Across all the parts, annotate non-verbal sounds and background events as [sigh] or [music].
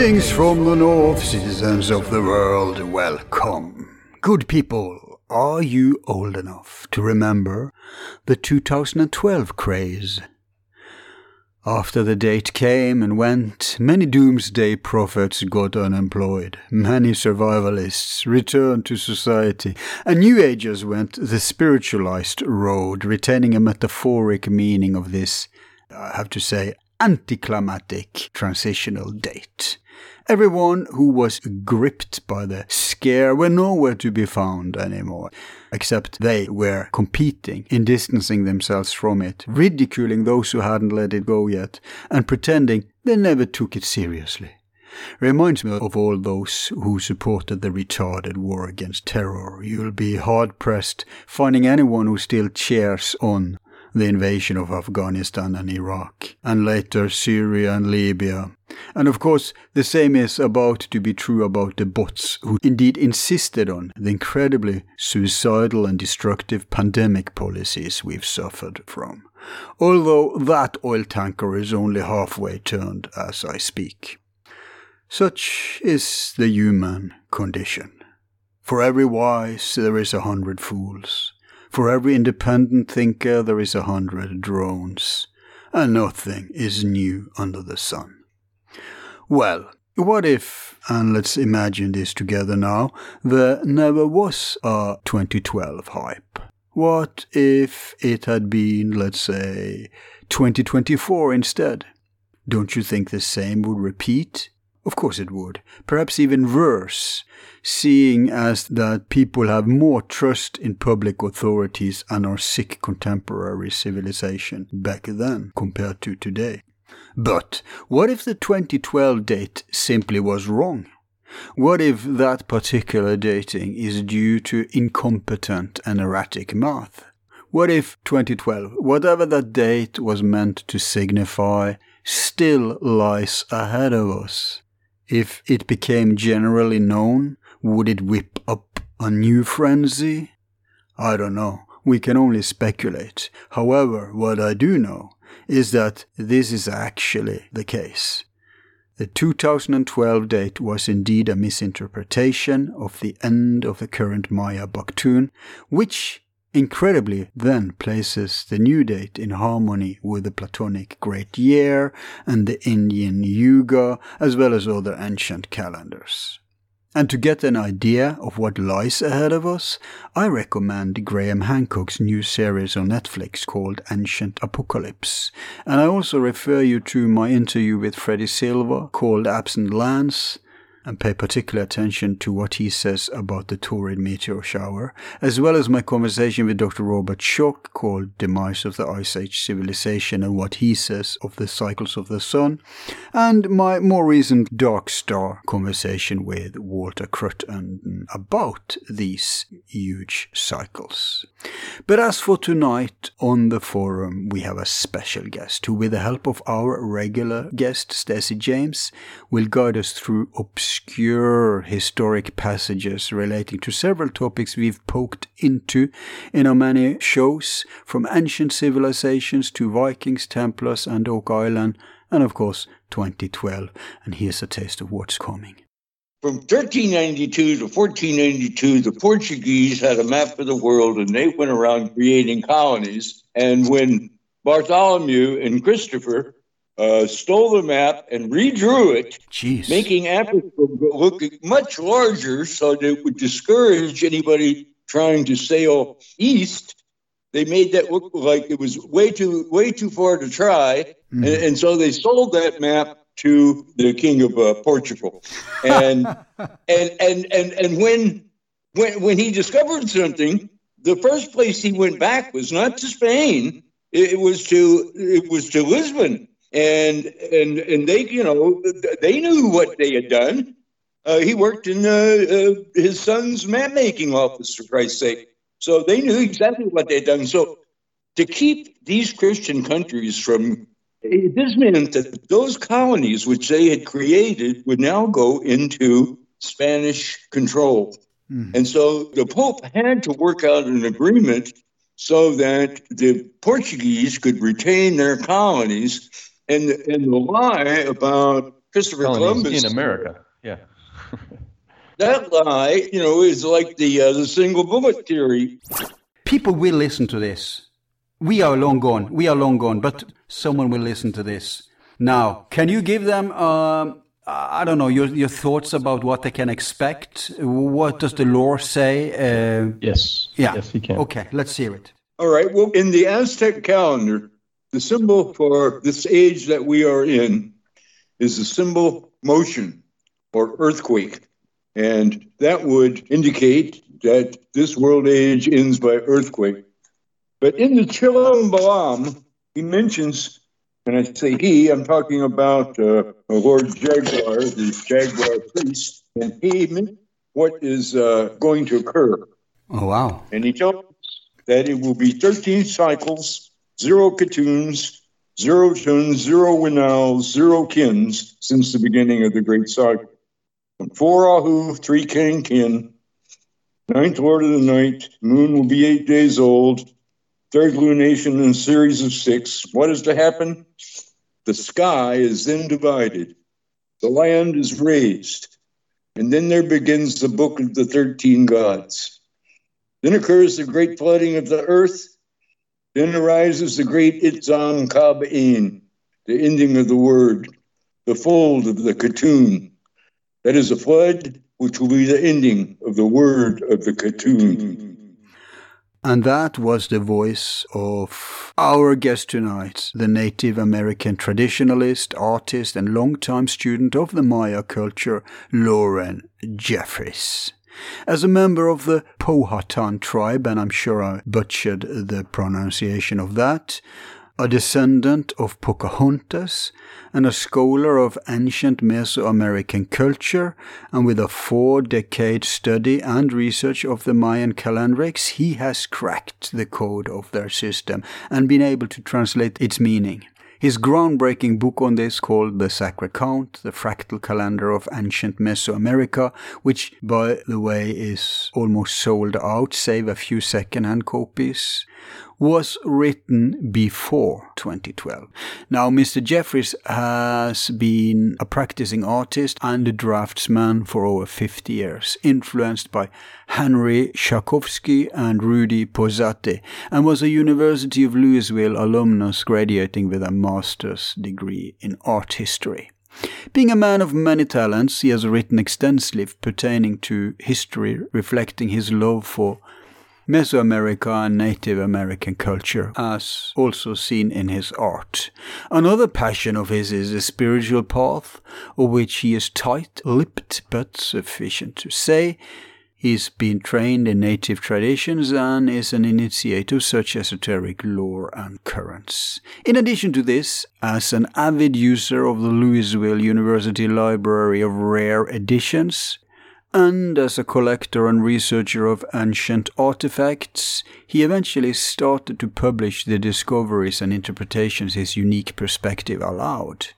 Greetings from the north, citizens of the world, welcome. Good people, are you old enough to remember the 2012 craze? After the date came and went, many doomsday prophets got unemployed, many survivalists returned to society, and New Agers went the spiritualized road, retaining a metaphoric meaning of this, I have to say, anticlimactic transitional date. Everyone who was gripped by the scare were nowhere to be found anymore, except they were competing in distancing themselves from it, ridiculing those who hadn't let it go yet, and pretending they never took it seriously. Reminds me of all those who supported the retarded war against terror. You'll be hard pressed finding anyone who still cheers on the invasion of Afghanistan and Iraq, and later Syria and Libya. And of course, the same is about to be true about the bots who indeed insisted on the incredibly suicidal and destructive pandemic policies we've suffered from. Although that oil tanker is only halfway turned as I speak. Such is the human condition. For every wise there is a hundred fools. For every independent thinker there is a hundred drones, and nothing is new under the sun. Well, what if, and let's imagine this together now, there never was a 2012 hype? What if it had been, let's say, 2024 instead? Don't you think the same would repeat? Of course it would. Perhaps even worse, seeing as that people have more trust in public authorities and our sick contemporary civilization back then compared to today. But what if the 2012 date simply was wrong? What if that particular dating is due to incompetent and erratic math? What if 2012, whatever that date was meant to signify, still lies ahead of us? If it became generally known, would it whip up a new frenzy? I don't know. We can only speculate. However, what I do know is that this is actually the case. The 2012 date was indeed a misinterpretation of the end of the current Maya Baktun, which incredibly then places the new date in harmony with the Platonic Great Year and the Indian Yuga, as well as other ancient calendars. And to get an idea of what lies ahead of us, I recommend Graham Hancock's new series on Netflix called Ancient Apocalypse. And I also refer you to my interview with Freddie Silva called Absent Lands, and pay particular attention to what he says about the Taurid meteor shower, as well as my conversation with Dr. Robert Schoch called Demise of the Ice Age Civilization and what he says of the cycles of the sun, and my more recent Dark Star conversation with Walter Cruttenden about these huge cycles. But as for tonight on the forum, we have a special guest who, with the help of our regular guest, Stacey James, will guide us through obscure obscure historic passages relating to several topics we've poked into in our many shows, from ancient civilizations to Vikings, Templars, and Oak Island, and of course 2012. And here's a taste of what's coming. From 1392 to 1492, the Portuguese had a map of the world and they went around creating colonies. And when Bartholomew and Christopher uh, stole the map and redrew it, Jeez. making Africa look much larger so that it would discourage anybody trying to sail east. They made that look like it was way too way too far to try, mm. and, and, so they sold that map to the king of uh, Portugal. And [laughs] and and and and when when when he discovered something, the first place he went back was not to Spain. It was to it was to Lisbon and and and they you know they knew what they had done. Uh, he worked in uh, uh, his son's map making office for Christ's sake, so they knew exactly what they'd done. So to keep these Christian countries from This meant that those colonies which they had created would now go into Spanish control. Mm. And so the Pope had to work out an agreement so that the Portuguese could retain their colonies. And, and the lie about Christopher colonies Columbus in America, yeah. [laughs] that lie, you know, is like the uh, the single bullet theory. People will listen to this. We are long gone. We are long gone, but someone will listen to this. Now, can you give them, uh, I don't know, your, your thoughts about what they can expect? What does the lore say? Uh, yes. Yeah. Yes, he can. Okay, let's hear it. All right. Well, in the Aztec calendar, the symbol for this age that we are in is the symbol motion or earthquake. And that would indicate that this world age ends by earthquake. But in the Chilam Balam, he mentions, and I say he, I'm talking about uh, Lord Jaguar, the Jaguar priest, and he mentions what is uh, going to occur. Oh, wow. And he tells us that it will be 13 cycles, zero katuns, zero tuns, zero winals, zero kins since the beginning of the great cycle. Four Ahau, three Kankin, ninth Lord of the night, moon will be eight days old, third lunation in a series of six. What is to happen? The sky is then divided, the land is raised, and then there begins the book of the 13 gods. Then occurs the great flooding of the earth. Then arises the great Itzam Kab'in, the ending of the word, the fold of the Katun, that is a flood which will be the ending of the word of the Katun. And that was the voice of our guest tonight, the Native American traditionalist, artist, and longtime student of the Maya culture, Lauren Jeffries. As a member of the Powhatan tribe, and I'm sure I butchered the pronunciation of that, a descendant of Pocahontas, and a scholar of ancient Mesoamerican culture, and with a four decade study and research of the Mayan calendrics, he has cracked the code of their system and been able to translate its meaning. His groundbreaking book on this, called The Sacred Count, the fractal calendar of ancient Mesoamerica, which, by the way, is almost sold out, save a few second-hand copies, was written before 2012. Now, Mr. Jeffries has been a practicing artist and a draftsman for over 50 years, influenced by Henry Sharkovsky and Rudy Pozzatti, and was a University of Louisville alumnus graduating with a master's degree in art history. Being a man of many talents, he has written extensively pertaining to history, reflecting his love for Mesoamerica and Native American culture, as also seen in his art. Another passion of his is the spiritual path, of which he is tight-lipped but sufficient to say He's been trained in native traditions and is an initiate of such esoteric lore and currents. In addition to this, as an avid user of the Louisville University Library of Rare Editions, and as a collector and researcher of ancient artifacts, he eventually started to publish the discoveries and interpretations his unique perspective allowed.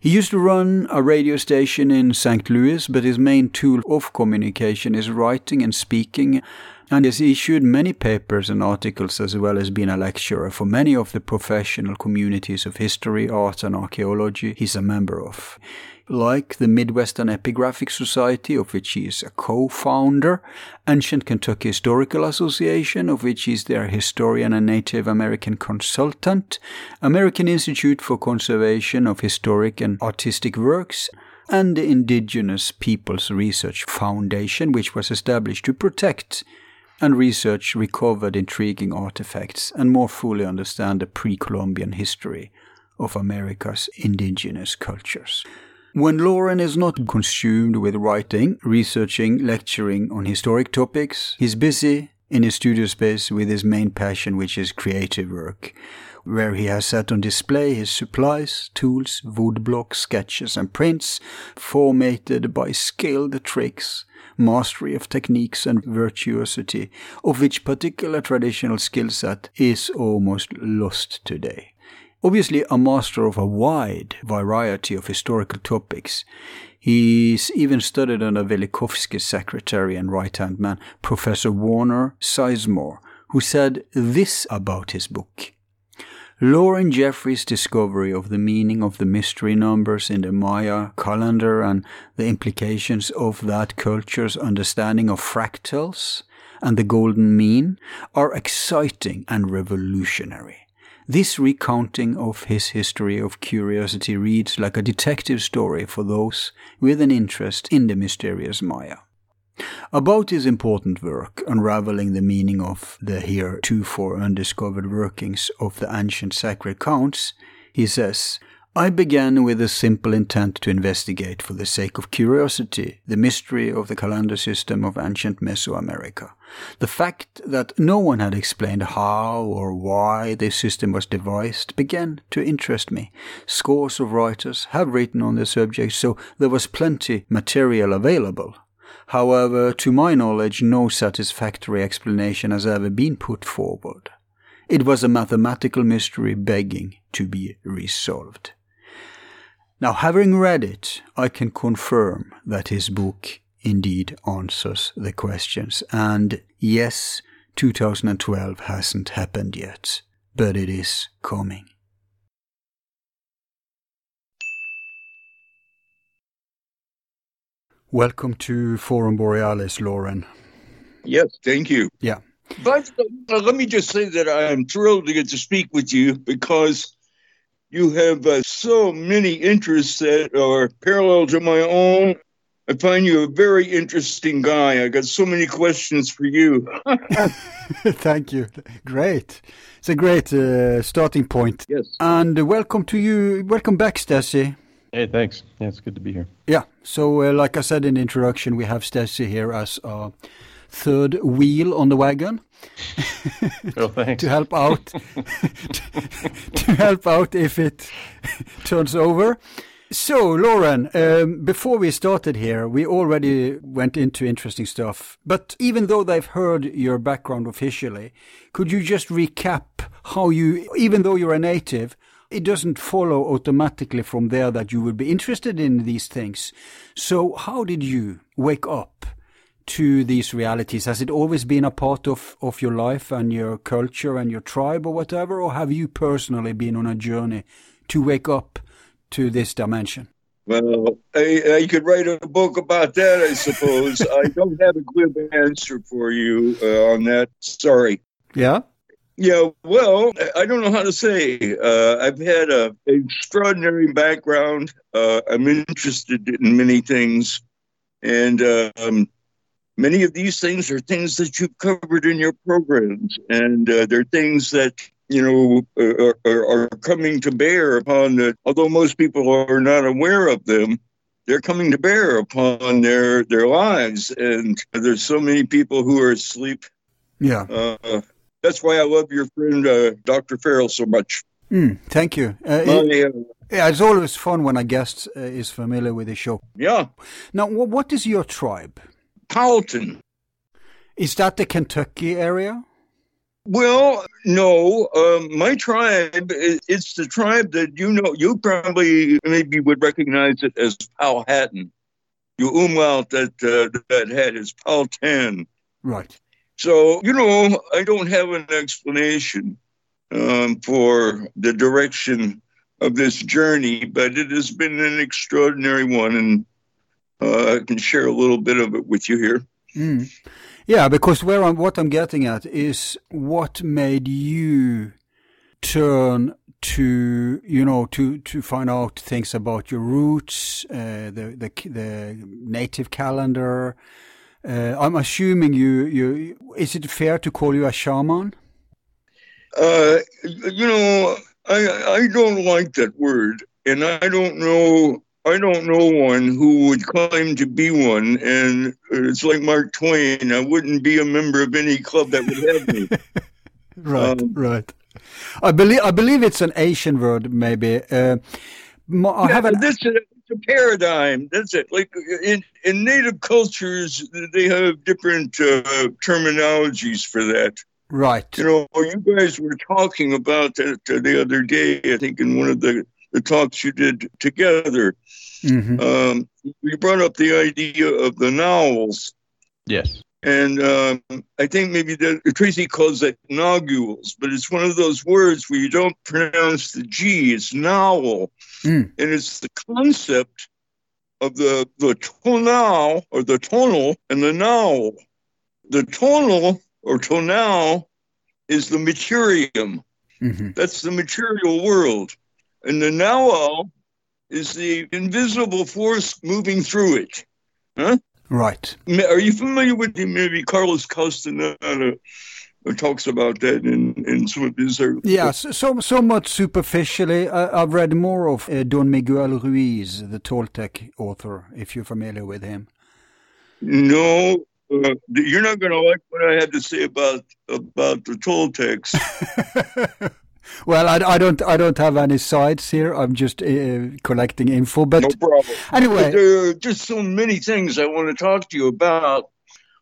He used to run a radio station in St. Louis, but his main tool of communication is writing and speaking, and has issued many papers and articles as well as been a lecturer for many of the professional communities of history, art, and archaeology he's a member of. Like the Midwestern Epigraphic Society, of which he is a co-founder, Ancient Kentucky Historical Association, of which he is their historian and Native American consultant, American Institute for Conservation of Historic and Artistic Works, and the Indigenous Peoples Research Foundation, which was established to protect and research recovered intriguing artifacts and more fully understand the pre-Columbian history of America's indigenous cultures. When Lauren is not consumed with writing, researching, lecturing on historic topics, he's busy in his studio space with his main passion, which is creative work, where he has set on display his supplies, tools, woodblocks, sketches, and prints, formatted by skilled tricks, mastery of techniques, and virtuosity, of which particular traditional skill set is almost lost today. Obviously, a master of a wide variety of historical topics, he's even studied under Velikovsky's secretary and right hand man, Professor Warner Sizemore, who said this about his book. Loren Jeffries' discovery of the meaning of the mystery numbers in the Maya calendar and the implications of that culture's understanding of fractals and the golden mean are exciting and revolutionary. This recounting of his history of curiosity reads like a detective story for those with an interest in the mysterious Maya. About his important work, unraveling the meaning of the heretofore undiscovered workings of the ancient sacred counts, he says, I began with a simple intent to investigate, for the sake of curiosity, the mystery of the calendar system of ancient Mesoamerica. The fact that no one had explained how or why this system was devised began to interest me. Scores of writers have written on the subject, so there was plenty material available. However, to my knowledge, no satisfactory explanation has ever been put forward. It was a mathematical mystery begging to be resolved. Now, having read it, I can confirm that his book indeed answers the questions. And yes, 2012 hasn't happened yet, but it is coming. Welcome to Forum Borealis, Lauren. Yes, thank you. Yeah. But uh, let me just say that I am thrilled to get to speak with you because you have uh, so many interests that are parallel to my own. I find you a very interesting guy. I got so many questions for you. [laughs] [laughs] Thank you. Great. It's a great uh, starting point. Yes. And welcome to you. Welcome back, Stacy. Hey, thanks. Yeah, it's good to be here. Yeah. So, uh, like I said in the introduction, we have Stacy here as a third wheel on the wagon. Oh, thanks. [laughs] to help out [laughs] to help out if it [laughs] turns over. So, Lauren, um, before we started here, we already went into interesting stuff. But even though they've heard your background officially, could you just recap how you, even though you're a native, it doesn't follow automatically from there that you would be interested in these things. So, how did you wake up to these realities? Has it always been a part of, of your life and your culture and your tribe or whatever? Or have you personally been on a journey to wake up to this dimension? Well, I, I could write a book about that, I suppose. I don't have a good answer for you uh, on that. Sorry. Yeah. Yeah, well, I don't know how to say. Uh, I've had a extraordinary background. Uh, I'm interested in many things, and um, many of these things are things that you've covered in your programs, and uh, they're things that you know are, are, are coming to bear upon the. Although most people are not aware of them, they're coming to bear upon their their lives, and there's so many people who are asleep. Yeah. Uh, that's why I love your friend uh, Dr. Farrell so much. Mm, thank you. Uh, it- yeah, it's always fun when a guest uh, is familiar with the show. yeah, Now, wh- what is your tribe? Powelton. Is that the Kentucky area? Well, no. Um, my tribe, it's the tribe that you know, you probably maybe would recognize it as Powhatan. You umlaut that, uh, that head is Powhatan. Right. So, you know, I don't have an explanation um, for the direction of this journey, but it has been an extraordinary one, and uh, I can share a little bit of it with you here. Mm. Yeah, because where I'm, what I'm getting at is what made you turn to you know to to find out things about your roots, uh, the the the native calendar. Uh, I'm assuming you you is it fair to call you a shaman? Uh, you know, I I don't like that word, and I don't know I don't know one who would claim to be one. And it's like Mark Twain. I wouldn't be a member of any club that would have me. [laughs] Right, Um, right. I believe I believe it's an Asian word, maybe. Uh, I have an This is a paradigm. That's it. Like in in native cultures, they have different uh, terminologies for that. Right. You know, you guys were talking about that uh, the other day, I think in one of the, the talks you did together. hmm Um, you brought up the idea of the novels. Yes. And um, I think maybe the, Tracy calls it nogules, but it's one of those words where you don't pronounce the G. It's novel. Mm. And it's the concept of the, the tonal or the tonal and the nowl. The tonal or tonal is the materium. hmm That's the material world. And the nowl is the invisible force moving through it. Right. Are you familiar with the maybe Carlos Castaneda talks about that in, in some of his early Yeah, so, so, somewhat superficially. I, I've read more of uh, Don Miguel Ruiz, the Toltec author, if you're familiar with him. No, uh, you're not going to like what I had to say about about the Toltecs. [laughs] well, I, I don't, I don't have any sides here. I'm just uh, collecting info. But no problem. anyway, there are just so many things I want to talk to you about.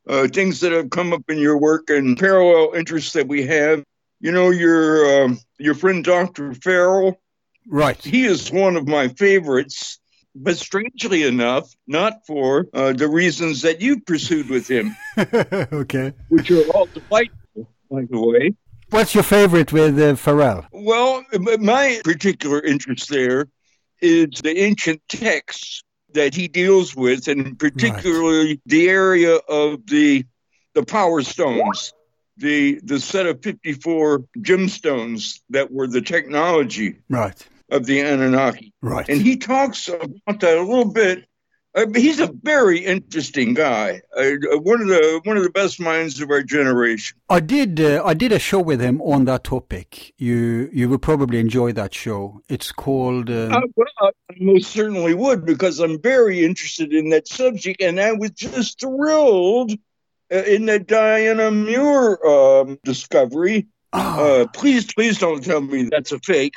Uh, things that have come up in your work and parallel interests that we have. You know, your um, your friend Dr. Farrell. right. He is one of my favorites, but strangely enough, not for uh, the reasons that you pursued with him, [laughs] okay. which are all delightful, by the way. What's your favorite with uh, Farrell? Well, my particular interest there is the ancient texts that he deals with, and particularly the area of the the power stones, the the set of fifty four gemstones that were the technology Right. of the Anunnaki. Right. and he talks about that a little bit. Uh, he's a very interesting guy. Uh, one of the one of the best minds of our generation. I did. Uh, I did a show with him on that topic. You you will probably enjoy that show. It's called. Uh, Uh, well, I most certainly would because I'm very interested in that subject, and I was just thrilled uh, in the Diana Muir um, discovery. ah, Uh, please, please don't tell me that's a fake.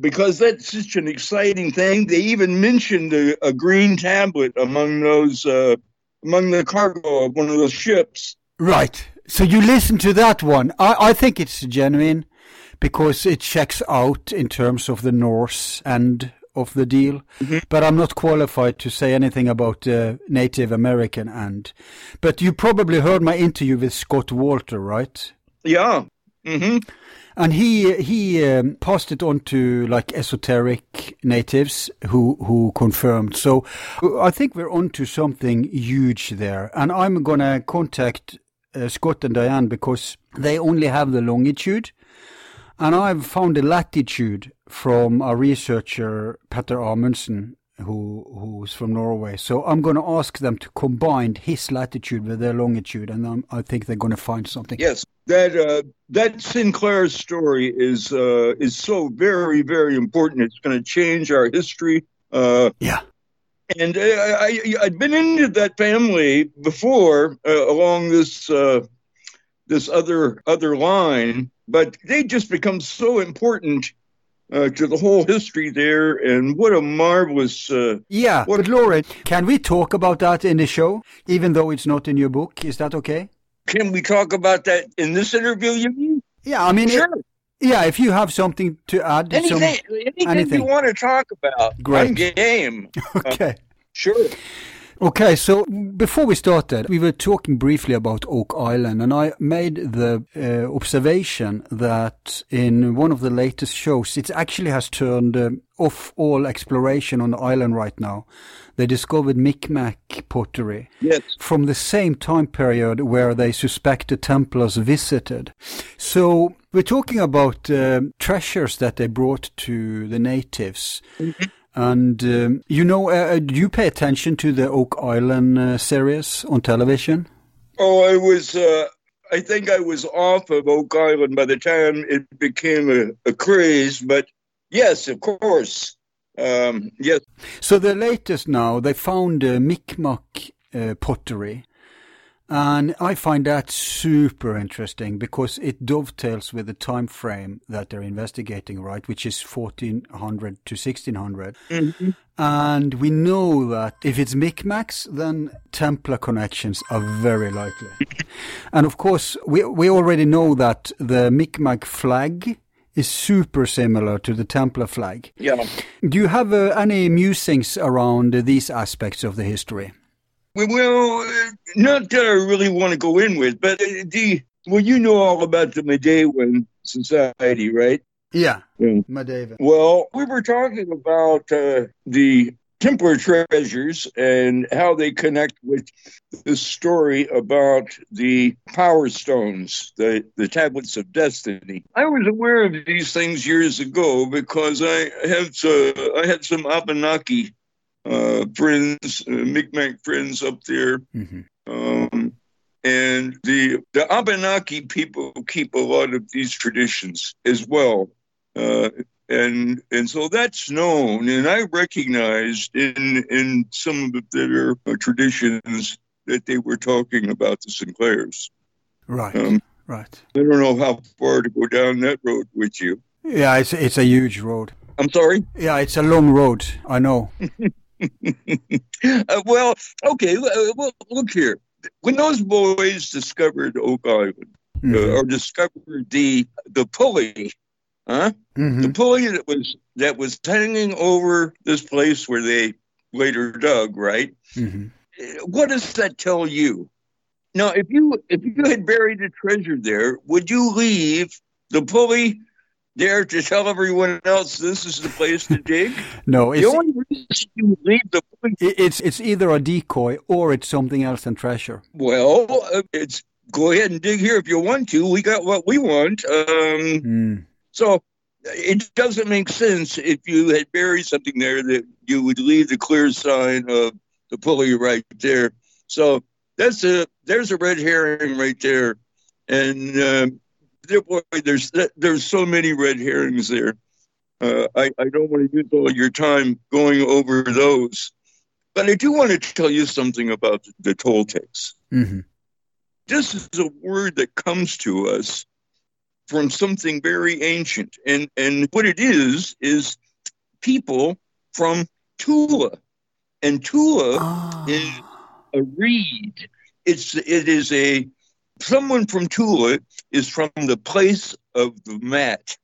Because that's such an exciting thing. They even mentioned a, a green tablet among those uh, among the cargo of one of those ships. right. So you listen to that one. I I think it's genuine because it checks out in terms of the Norse and of the deal. But I'm not qualified to say anything about the Native American end. But you probably heard my interview with Scott Wolter, right? Yeah. hmm And he he um, passed it on to like esoteric natives who who confirmed. So I think we're onto something huge there. And I'm gonna contact uh, Scott and Diane because they only have the longitude, and I've found the latitude from a researcher Petter Amundsen. Who who's from Norway? So I'm going to ask them to combine his latitude with their longitude, and I'm, I think they're going to find something. Yes. That uh, that Sinclair story is uh, is so very very important. It's going to change our history. Uh, Yeah. and uh, I, I I'd been into that family before uh, along this uh, this other other line, but they just become so important uh, to the whole history there. And what a marvelous uh, Yeah, What- but Lauren, can we talk about that in the show, even though it's not in your book? Is that okay? Can we talk about that in this interview? You mean? Yeah, I mean, it- Sure. yeah. If you have something to add, some- Anything, anything, anything. you want to talk about? Great. I'm game. [laughs] okay. Sure. Okay, so before we started, we were talking briefly about Oak Island, and I made the uh, observation that in one of the latest shows, it actually has turned um, off all exploration on the island right now. They discovered Micmac pottery Yes. from the same time period where they suspect the Templars visited. So we're talking about um, treasures that they brought to the natives. And um, you know, uh, do you pay attention to the Oak Island uh, series on television? Oh, I was. Uh, I think I was off of Oak Island by the time it became a, a craze. But yes, of course. Um, yes. So the latest now, they found uh, Micmac uh, pottery, And I find that super interesting because it dovetails with the time frame that they're investigating, right, which is 1400 to 1600. Mm-hmm. And we know that if it's Micmacs, then Templar connections are very likely. and of course, we, we already know that the Micmac flag is super similar to the Templar flag. Yeah. Do you have uh, any musings around these aspects of the history? Well, uh, not that I really want to go in with, but uh, the well, you know all about the Medewan Society, right? Yeah, Yeah. Well, we were talking about uh, the Templar treasures and how they connect with the story about the Power Stones, the, the Tablets of Destiny. I was aware of these things years ago because I had uh, I had some Abenaki uh, friends, uh, Mi'kmaq friends up there hmm um, and the the Abenaki people keep a lot of these traditions as well, uh, and and so that's known. And I recognized in in some of their uh, traditions that they were talking about the Sinclairs. Right, Um, right. I don't know how far to go down that road with you. Yeah, it's it's a huge road. I'm sorry. Yeah, it's a long road. I know. [laughs] [laughs] uh, well, okay. Uh, well, look here. When those boys discovered Oak Island, uh, Mhm. or discovered the the pulley, huh? Mhm. The pulley that was that was hanging over this place where they later dug, right? Mhm. Uh, What does that tell you? Now, if you if you had buried a treasure there, would you leave the pulley there to tell everyone else this is the place to dig? [laughs] No, the it's only reason you would leave the it's it's either a decoy or it's something else than treasure. well, uh, it's go ahead and dig here if you want to. We got what we want. Um, Mm. So it doesn't make sense if you had buried something there that you would leave the clear sign of the pulley right there. So that's a there's a red herring right there, and um, there, boy, there's there's so many red herrings there. Uh, I I don't want to use all your time going over those, but I do want to tell you something about the, the Toltecs hmm this is a word that comes to us from something very ancient and and what it is is people from tula and tula Ah. is a reed it's it is a someone from tula is from the place of the mat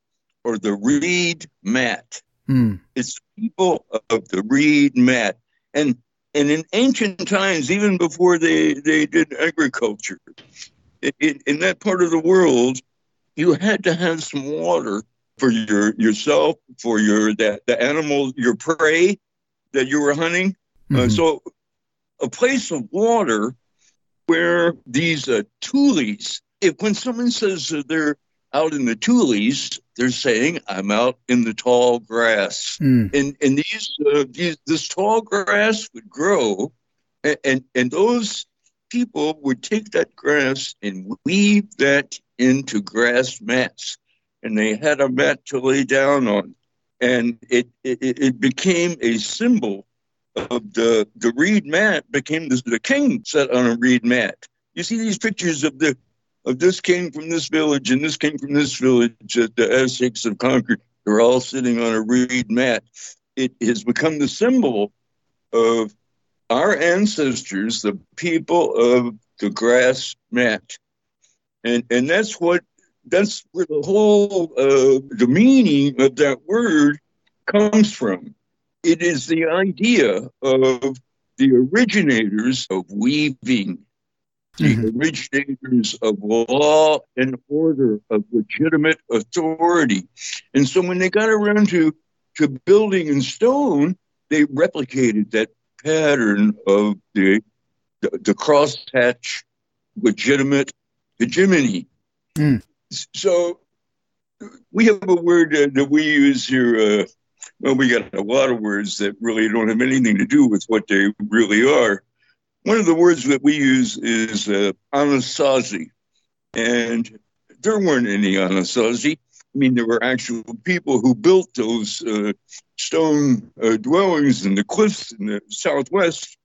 or the reed mat Mm. it's people of the reed mat. And and in ancient times, even before they, they did agriculture, in, in that part of the world, you had to have some water for your yourself, for your that the animal, your prey that you were hunting. Uh, Mhm. so, a place of water where these uh, tules. If when someone says they're out in the tules, they're saying, "I'm out in the tall grass." Mm. and and these, uh, these this tall grass would grow, and, and and those people would take that grass and weave that into grass mats, and they had a mat to lay down on, and it it, it became a symbol of the the reed mat became the, the king sat on a reed mat. You see these pictures of the of this king from this village and this king from this village that the Aztecs have conquered. They're all sitting on a reed mat. It has become the symbol of our ancestors, the people of the grass mat, and and that's what that's where the whole uh, the meaning of that word comes from. It is the idea of the originators of weaving, the originators of law and order, of legitimate authority. And so when they got around to, to building in stone, they replicated that pattern of the, the, the crosshatch, legitimate hegemony. Mm. So we have a word uh, that we use here. Uh, well, we got a lot of words that really don't have anything to do with what they really are. One of the words that we use is uh, Anasazi, and there weren't any Anasazi. I mean, there were actual people who built those uh, stone uh, dwellings in the cliffs in the southwest.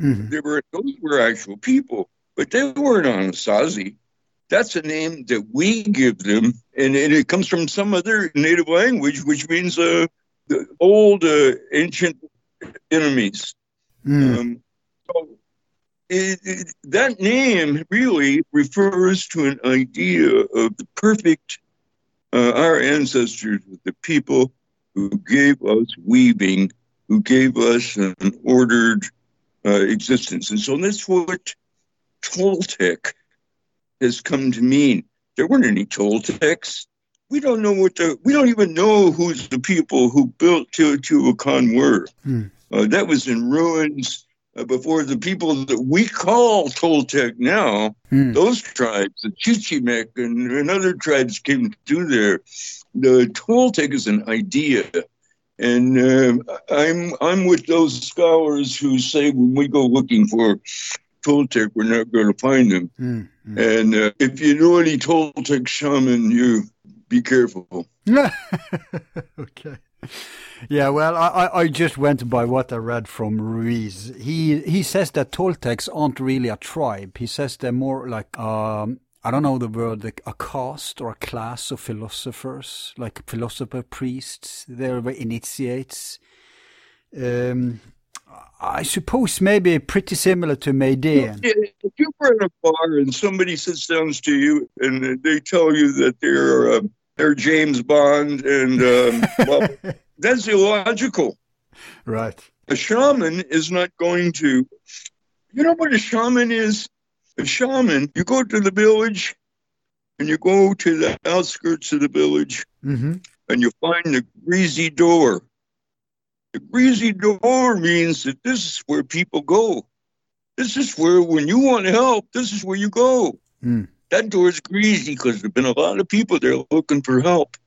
Mhm. There were those were actual people, but they weren't Anasazi. That's a name that we give them, and, and it comes from some other native language, which means uh, the old uh, ancient enemies. Mm. Um, so it, it, that name really refers to an idea of the perfect, uh, our ancestors, the people who gave us weaving, who gave us an ordered uh, existence. And so that's what Toltec has come to mean. There weren't any Toltecs. We don't know what the, we don't even know who's the people who built Teotihuacan were. Hmm. Uh, that was in ruins uh, before the people that we call Toltec now, Hmm. those tribes, the Chichimec and, and other tribes came through there. The Toltec is an idea. And um I'm I'm with those scholars who say when we go looking for Toltec, we're not going to find them. Hmm. Hmm. And uh, if you know any Toltec shaman, you be careful. [laughs] okay. Yeah, well, I, I- just went by what I read from Ruiz. He he says that Toltecs aren't really a tribe. He says they're more like um I don't know the word like a caste or a class of philosophers, like philosopher priests. They're initiates. Um, I suppose maybe pretty similar to Maydean. If you were in a bar and somebody sits down to you and they tell you that they're uh, they're James Bond, and um, [laughs] well, that's illogical. Right. A shaman is not going to. You know what a shaman is? A shaman, you go to the village and you go to the outskirts of the village Mm-hmm. and you find the greasy door. The greasy door means that this is where people go. This is where, when you want help, this is where you go. Mm. That door is greasy because there have been a lot of people there looking for help.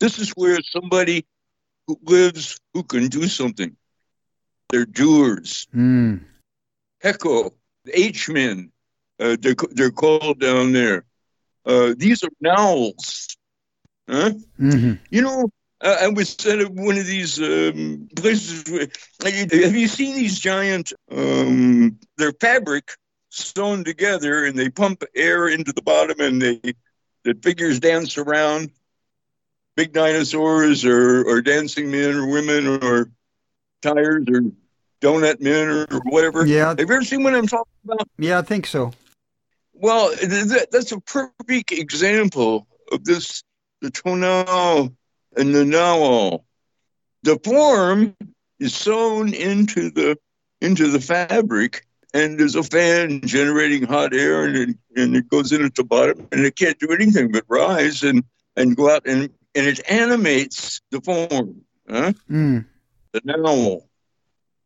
This is where somebody who lives who can do something. They're doers. Mm. Heko, H-men, uh, they're, they're called down there. Uh, these are Nowls. Huh? hmm You know, I, I was at one of these um, places. Where, have you seen these giant? Um, they're fabric sewn together, and they pump air into the bottom, and they the figures dance around. Big dinosaurs, or or dancing men, or women, or tires, or donut men, or, whatever. Yeah, Have you ever seen what I'm talking about? yeah, I think so. Well, th- that's a perfect example of this the tonal and the nawal. The form is sewn into the into the fabric, and there's a fan generating hot air, and it, and it goes in at the bottom, and it can't do anything but rise and and go out, and and it animates the form, huh? Mm. the nawal.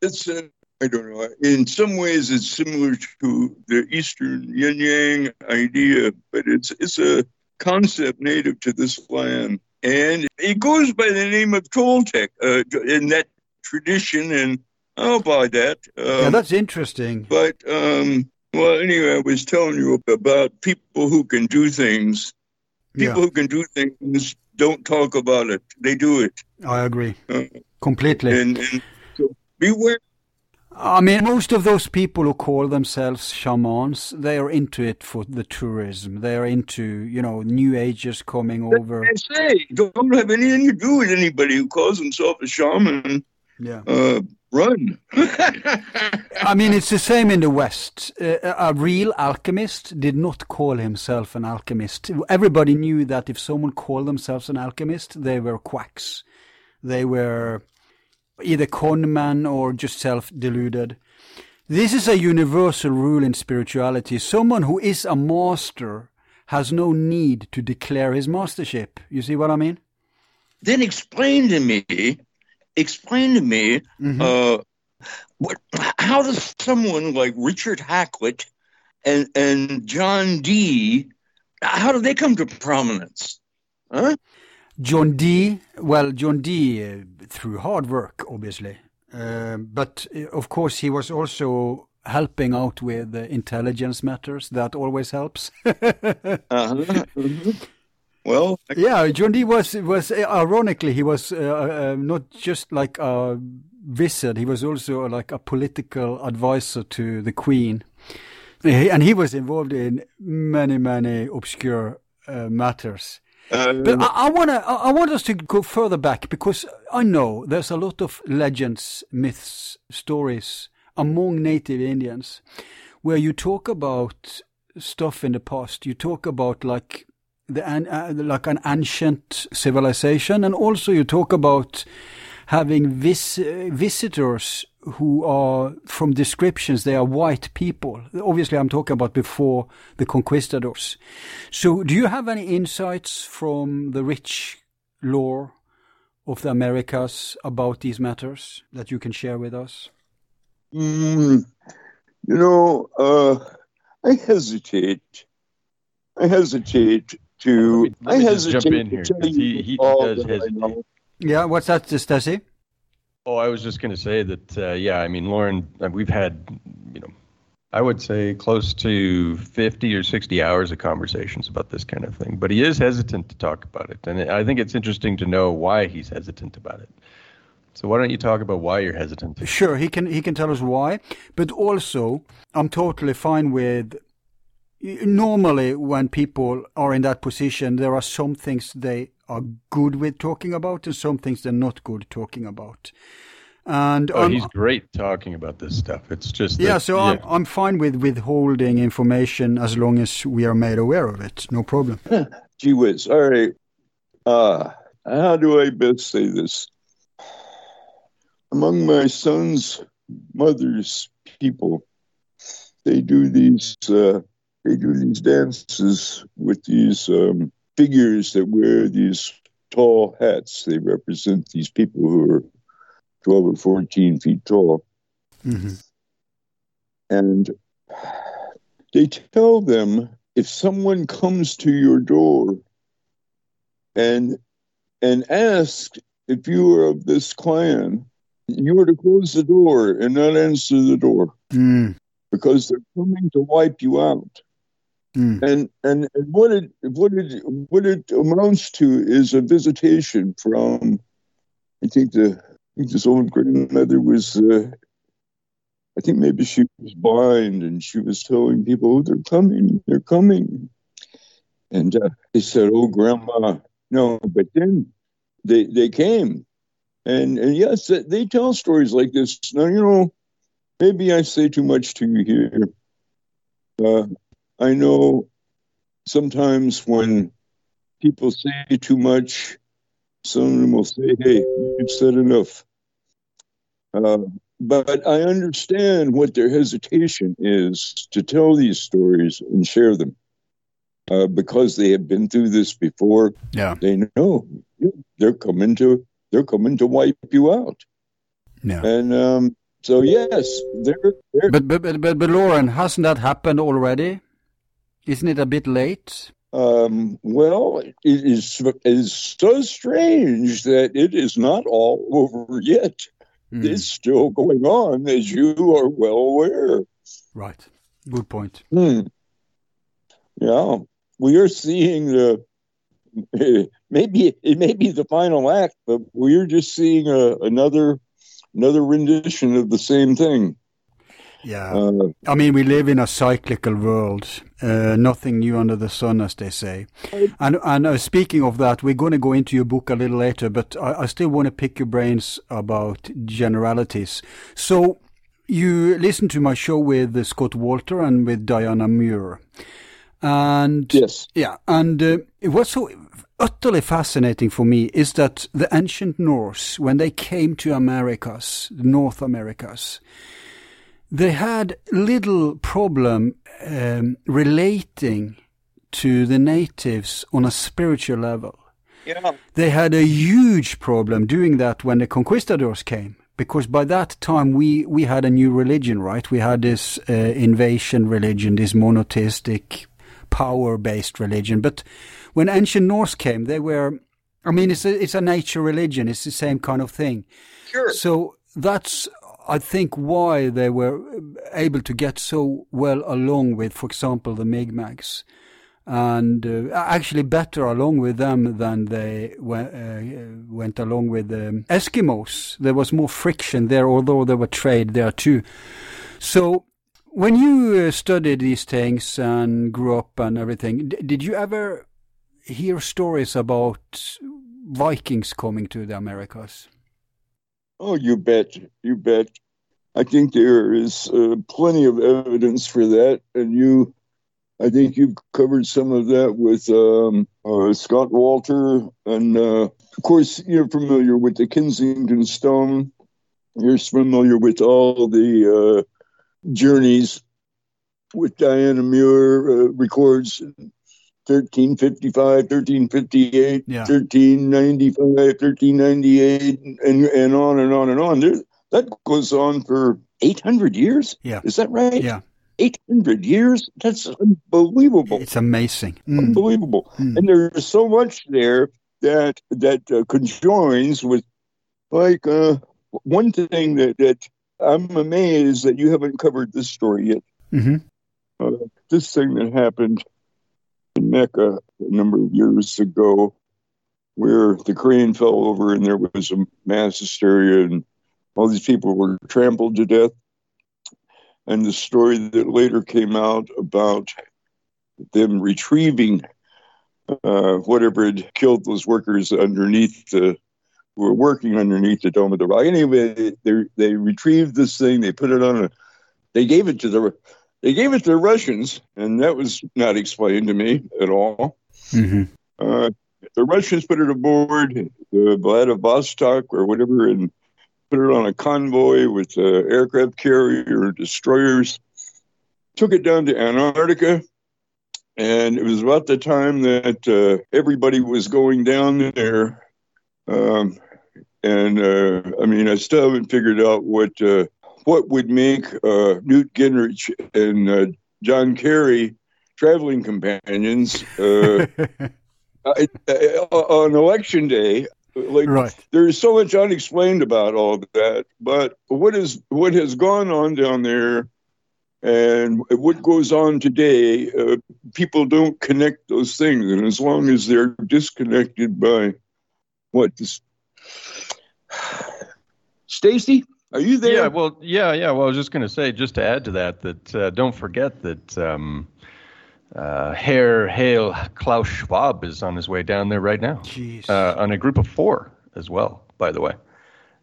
It's uh, I don't know. In some ways, it's similar to the Eastern yin yang idea, but it's it's a concept native to this land, and it goes by the name of Toltec uh, in that tradition, and I'll buy that. Um, Yeah, that's interesting. but um, well, anyway, I was telling you about people who can do things. People Yeah, who can do things don't talk about it; they do it, I agree Uh, completely. and, and so beware. I mean, most of those people who call themselves shamans, they are into it for the tourism. They are into, you know, new ages coming over. I say, don't have anything to do with anybody who calls himself a shaman. Yeah. Uh, run. [laughs] I mean, it's the same in the West. Uh, a real alchemist did not call himself an alchemist. Everybody knew that if someone called themselves an alchemist, they were quacks. They were either conmen or just self-deluded. This is a universal rule in spirituality. Someone who is a master has no need to declare his mastership. You see what I mean? then explain to me, explain to me, Mhm. uh, what, how does someone like Richard Hakluyt and and John Dee, how do they come to prominence? Huh? John Dee, well, John Dee uh, through hard work, obviously, Um but uh, of course he was also helping out with uh, intelligence matters. That always helps. [laughs] Uh-huh. Mhm. Well, yeah, John Dee was was uh, ironically he was uh, uh, not just like a wizard. He was also like a political advisor to the Queen. And he was involved in many, many obscure uh, But I, I want to. I I want us to go further back because I know there's a lot of legends, myths, stories among native Indians, where you talk about stuff in the past. You talk about like the an, uh, like an ancient civilization, and also you talk about having vis- uh, visitors who are from descriptions they are white people obviously i'm talking about before the conquistadors so do you have any insights from the rich lore of the americas about these matters that you can share with us Mm, you know, uh, I hesitate. I hesitate to. Let me- let I me just hesitate jump in to here, tell 'cause he- he does that I hesitate. know. yeah what's that Stacey? Oh, I was just going to say that, uh, yeah, I mean, Lauren, uh, we've had, you know, I would say close to 50 or 60 hours of conversations about this kind of thing. But he is hesitant to talk about it. And I think it's interesting to know why he's hesitant about it. So why don't you talk about why you're hesitant? Sure, he can he can tell us why, but also I'm totally fine with. Normally, when people are in that position, there are some things they are good with talking about, and some things they're not good talking about. And Oh, I'm- he's great talking about this stuff. It's just that, yeah, so I'm I'm fine with withholding information as long as we are made aware of it. No problem. [laughs] Gee whiz. All right. Uh, how do I best say this? Among my son's mother's people, they do these uh, they do these dances with these um, figures that wear these tall hats. They represent these people who are twelve or fourteen feet tall, hmm and they tell them if someone comes to your door and and asks if you are of this clan, you are to close the door and not answer the door Mm, because they're coming to wipe you out. Mm, And and, and what it what it what it amounts to is a visitation from I think the I think this old grandmother was uh, I think maybe she was blind and she was telling people oh, they're coming they're coming. And uh, they said oh grandma. No but then they they came. And and yes they, tell stories like this. Now you know maybe I say too much to you here uh, I know sometimes when people say too much, someone will say, Hey, you've said enough. Uh, but I understand what their hesitation is to tell these stories and share them uh, because they have been through this before. yeah, They know they're coming to they're coming to wipe you out, yeah. and um, so yes, they're, they're But, but but but but Lauren, hasn't that happened already? Isn't it a bit late? Um, well, it is it is so strange that it is not all over yet. Mm, It's still going on, as you are well aware. right. Good point. Hmm. Yeah, we are seeing the [laughs] maybe it may be the final act, but we are just seeing a, another another rendition of the same thing. Yeah. Uh, I mean, we live in a cyclical world. Uh, nothing new under the sun, as they say. And and uh, speaking of that, we're going to go into your book a little later, but I, I still want to pick your brains about generalities. So, you listened to my show with Scott Wolter and with Diana Muir, and yes, yeah, and uh, what's so utterly fascinating for me is that the ancient Norse, when they came to Americas, North Americas, they had little problem um, relating to the natives on a spiritual level. yeah, They had a huge problem doing that when the conquistadors came, because by that time we, we had a new religion, right? We had this uh, invasion religion, this monotheistic, power-based religion. But when ancient Norse came, they were, I mean, it's a, it's a nature religion. It's the same kind of thing. sure. So that's, I think, why they were able to get so well along with, for example, the Mi'kmaq, and uh, actually better along with them than they went, uh, went along with the Eskimos. There was more friction there, although there were trade there too. So When you uh, studied these things and grew up and everything, d- did you ever hear stories about Vikings coming to the Americas? Oh, you bet. You bet. I think there is uh, plenty of evidence for that. And you, I think you've covered some of that with um, uh, Scott Wolter. And uh, of course, you're familiar with the Kensington Stone. You're familiar with all the uh, journeys with Diana Muir uh, records 1355, 1358, Yeah. 1395, 1398, and, and on and on and on. There, that goes on for 800 years. Yeah. Is that right? Yeah, 800 years? That's unbelievable. it's amazing. Mm. Unbelievable. Mm. And there's so much there that that uh, conjoins with, like, uh, one thing that, that I'm amazed that you haven't covered this story yet. hmm Uh, this thing that happened Mecca a number of years ago, where the crane fell over and there was a mass hysteria and all these people were trampled to death. And the story that later came out about them retrieving uh, whatever had killed those workers underneath the who were working underneath the dome of the rock. Anyway, they they retrieved this thing, they put it on a they gave it to the they gave it to the Russians, and that was not explained to me at all. hmm Uh, the Russians put it aboard the Vladivostok or whatever and put it on a convoy with uh, aircraft carrier destroyers. Took it down to Antarctica, and it was about the time that uh, everybody was going down there. Um, and uh, I mean, I still haven't figured out what uh, what would make uh, Newt Gingrich and uh, John Kerry traveling companions. Uh, [laughs] uh, on election day, like Right. there's so much unexplained about all that. But what is what has gone on down there, and what goes on today, uh, people don't connect those things, and as long as they're disconnected by what this. [sighs] Stacy, are you there? Yeah, well, yeah, yeah. Well, I was just going to say, just to add to that, that uh, don't forget that um, uh, Herr Hale Klaus Schwab is on his way down there right now Jeez. uh, on a group of four as well, by the way.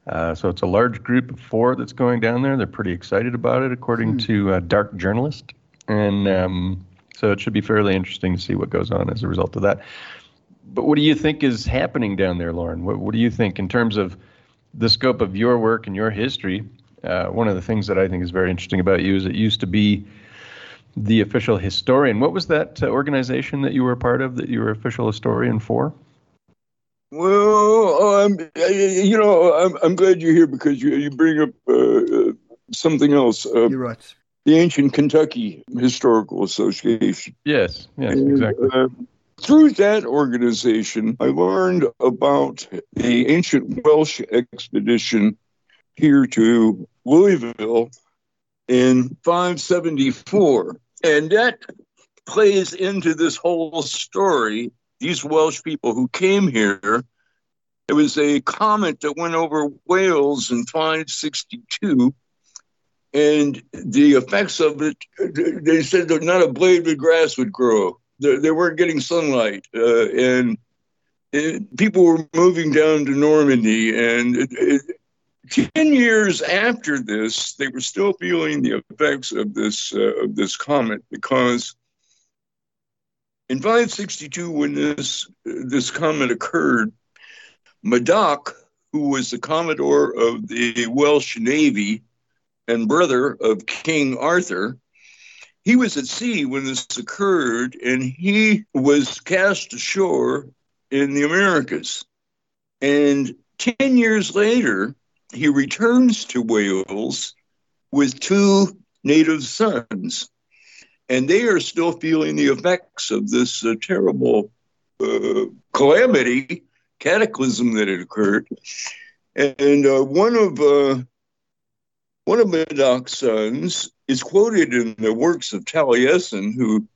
Uh, so it's a large group of four that's going down there. They're pretty excited about it, according to uh, Dark Journalist, and um, so it should be fairly interesting to see what goes on as a result of that. But what do you think is happening down there, Lauren? What, what do you think in terms of the scope of your work and your history? Uh, one of the things that I think is very interesting about you is it used to be the official historian. What was that uh, organization that you were a part of that you were official historian for? Well, um, you know, I'm, I'm glad you're here because you, you bring up uh, uh, something else. Uh, You're right. the Ancient Kentucky Historical Association. Yes, yes, And, exactly. uh, through that organization, I learned about the ancient Welsh expedition here to Louisville in 574. And that plays into this whole story. These Welsh people who came here, it was a comet that went over Wales in 562. And the effects of it, they said that not a blade of grass would grow. They, they weren't getting sunlight. Uh, and it, people were moving down to Normandy. And it, it, 10 years after this, they were still feeling the effects of this, uh, of this comet because in 562, when this, this comet occurred, Madoc, who was the Commodore of the Welsh Navy and brother of King Arthur, he was at sea when this occurred and he was cast ashore in the Americas. And 10 years later, he returns to Wales with two native sons. And they are still feeling the effects of this uh, terrible uh, calamity, cataclysm that had occurred. And uh, one of uh, one of Madoc's sons is quoted in the works of Taliesin, who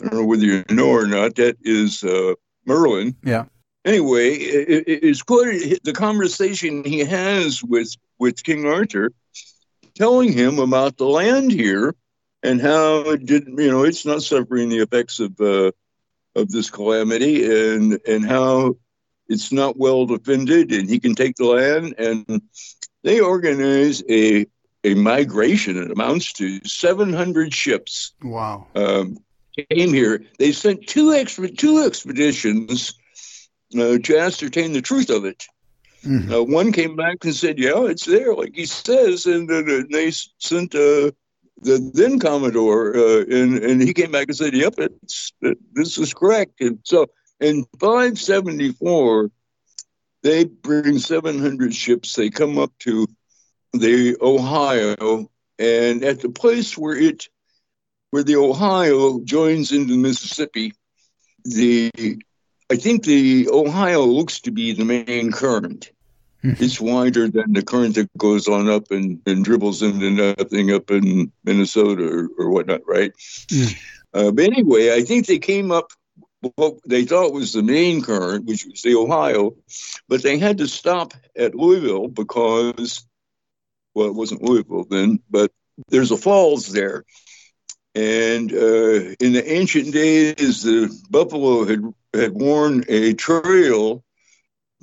I don't know whether you know or not. That is uh, Merlin. Yeah. Anyway, it, it is quoted the conversation he has with with King Arthur, telling him about the land here and how it did. You know, it's not suffering the effects of uh, of this calamity, and and how it's not well defended, and he can take the land. And they organize a a migration. It amounts to 700 ships. Wow. Um, came here. They sent two exp- two expeditions uh, to ascertain the truth of it. Mhm. Uh, one came back and said, "Yeah, it's there, like he says," and then uh, they sent uh, the then Commodore, uh, and and he came back and said, "Yep, it's it, this is correct." And so in 574, they bring 700 ships. They come up to the Ohio, and at the place where it where the Ohio joins into Mississippi, the I think the Ohio looks to be the main current. It's wider than the current that goes on up and, and dribbles into nothing up in Minnesota or, or whatnot, right? Mm. Uh, but anyway, I think they came up what they thought was the main current, which was the Ohio, but they had to stop at Louisville because, well, it wasn't Louisville then, but there's a falls there. And uh, in the ancient days, the buffalo had, had worn a trail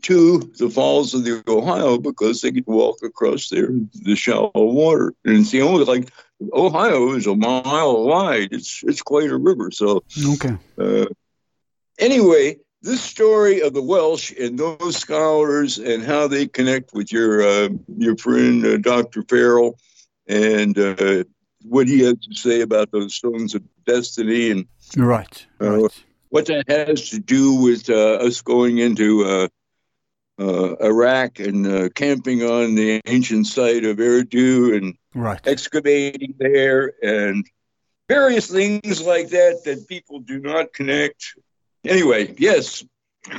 to the falls of the Ohio because they could walk across there, the shallow water. And it's the only, like, Ohio is a mile wide. It's, it's quite a river. So, Okay. uh, anyway, this story of the Welsh and those scholars and how they connect with your uh, your friend uh, Dr. Farrell and uh, what he has to say about those stones of destiny and Right. Uh, Right. what that has to do with uh, us going into uh, uh, Iraq and uh, camping on the ancient site of Eridu and Right. excavating there and various things like that that people do not connect. Anyway, yes. [laughs]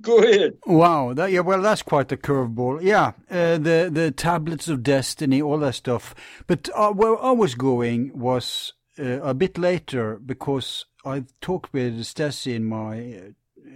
Go ahead. Wow. That, yeah. Well, that's quite a curveball. Yeah. Uh, the the tablets of destiny, all that stuff. But uh, where I was going was uh, a bit later because I talked with Stesi in my. Uh,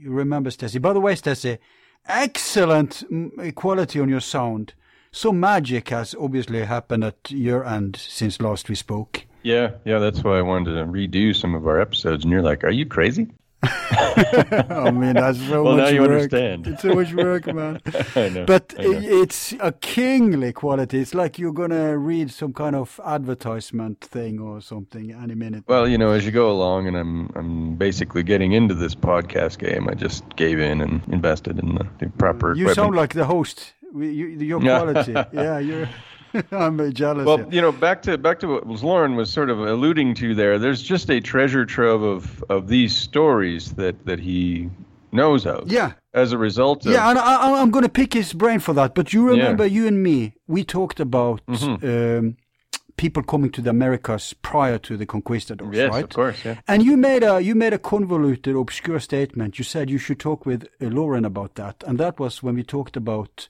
you remember Stesi? By the way, Stesi, excellent mm, quality on your sound. So magic has obviously happened at your end since last we spoke. Yeah, yeah, that's why I wanted to redo some of our episodes. And you're like, "Are you crazy?" [laughs] Oh, I mean, that's so Well, much now you work. understand. It's so much work, man. [laughs] I know. But it's a kingly quality. It's like you're gonna read some kind of advertisement thing or something any minute. Well, you know, as you go along, and I'm I'm basically getting into this podcast game. I just gave in and invested in the, the proper. you equipment. sound like the host. You, your [laughs] quality. yeah, you're. [laughs] I'm jealous. Well, yeah. you know, back to back to what Lauren was sort of alluding to there. There's just a treasure trove of of these stories that that he knows of. yeah. As a result of Yeah, and I, I'm going to pick his brain for that. But you remember, you and me, we talked about Mm-hmm. um, people coming to the Americas prior to the conquistadors, yes, right? of course, yeah. And you made a you made a convoluted, obscure statement. You said you should talk with uh, Lauren about that, and that was when we talked about.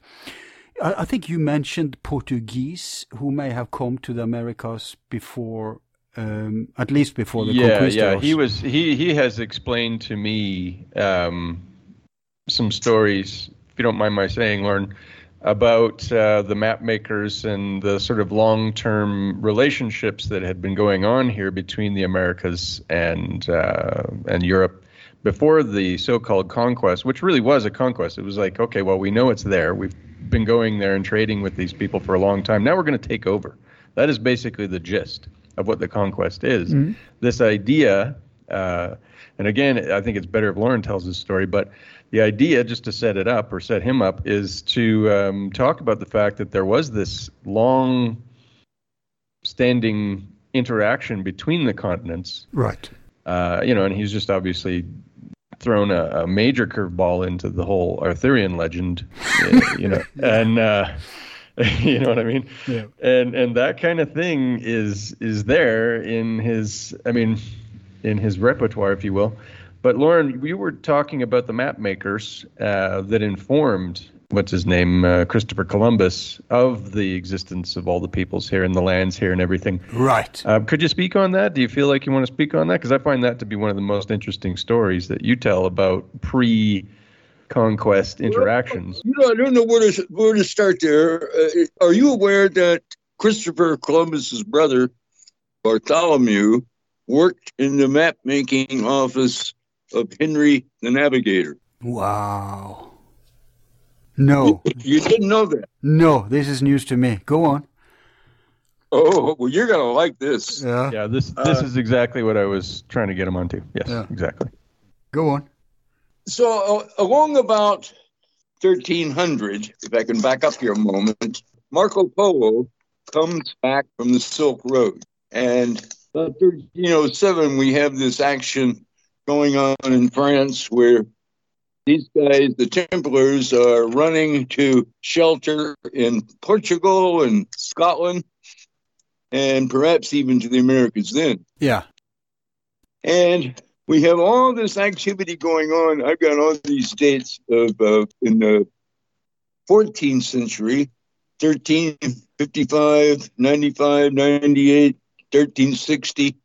I, I think you mentioned Portuguese who may have come to the Americas before, um, at least before the yeah, conquistadors. yeah. He was he he has explained to me um, some stories, if you don't mind my saying, Lauren, about uh, the map makers and the sort of long-term relationships that had been going on here between the Americas and uh, and Europe before the so-called conquest, which really was a conquest. It was like, okay, well, we know it's there. We've been going there and trading with these people for a long time. Now we're going to take over. That is basically the gist of what the conquest is. This idea, uh, and again, I think it's better if Lauren tells this story, but the idea, just to set it up or set him up, is to um, talk about the fact that there was this long standing interaction between the continents right. uh, you know, and he's just obviously thrown a, a major curveball into the whole Arthurian legend, [laughs] you know, [laughs] and uh, [laughs] you know what I mean, Yeah. and and that kind of thing is is there in his, I mean, in his repertoire, if you will. But Lauren, you were talking about the map makers uh, that informed what's his name, uh, Christopher Columbus, of the existence of all the peoples here and the lands here and everything. Right. Uh, could you speak on that? Do you feel like you want to speak on that? Because I find that to be one of the most interesting stories that you tell about pre-conquest interactions. You know, I don't know where to where to start there. Uh, are you aware that Christopher Columbus's brother Bartholomew worked in the map making office of Henry the Navigator. Wow. No, You didn't know that. no, this is news to me. Go on. Oh, well, you're going to like this. Yeah, Yeah, this this Uh, is exactly what I was trying to get him onto. Yes, Yeah. exactly. go on. So, uh, along about 1300, if I can back up here a moment, Marco Polo comes back from the Silk Road. And about 1307, we have this action going on in France where these guys, the Templars, are running to shelter in Portugal and Scotland, and perhaps even to the Americas then. Yeah, And we have all this activity going on. I've got all these dates of uh, in the 14th century 1355, 95, 98, 1360.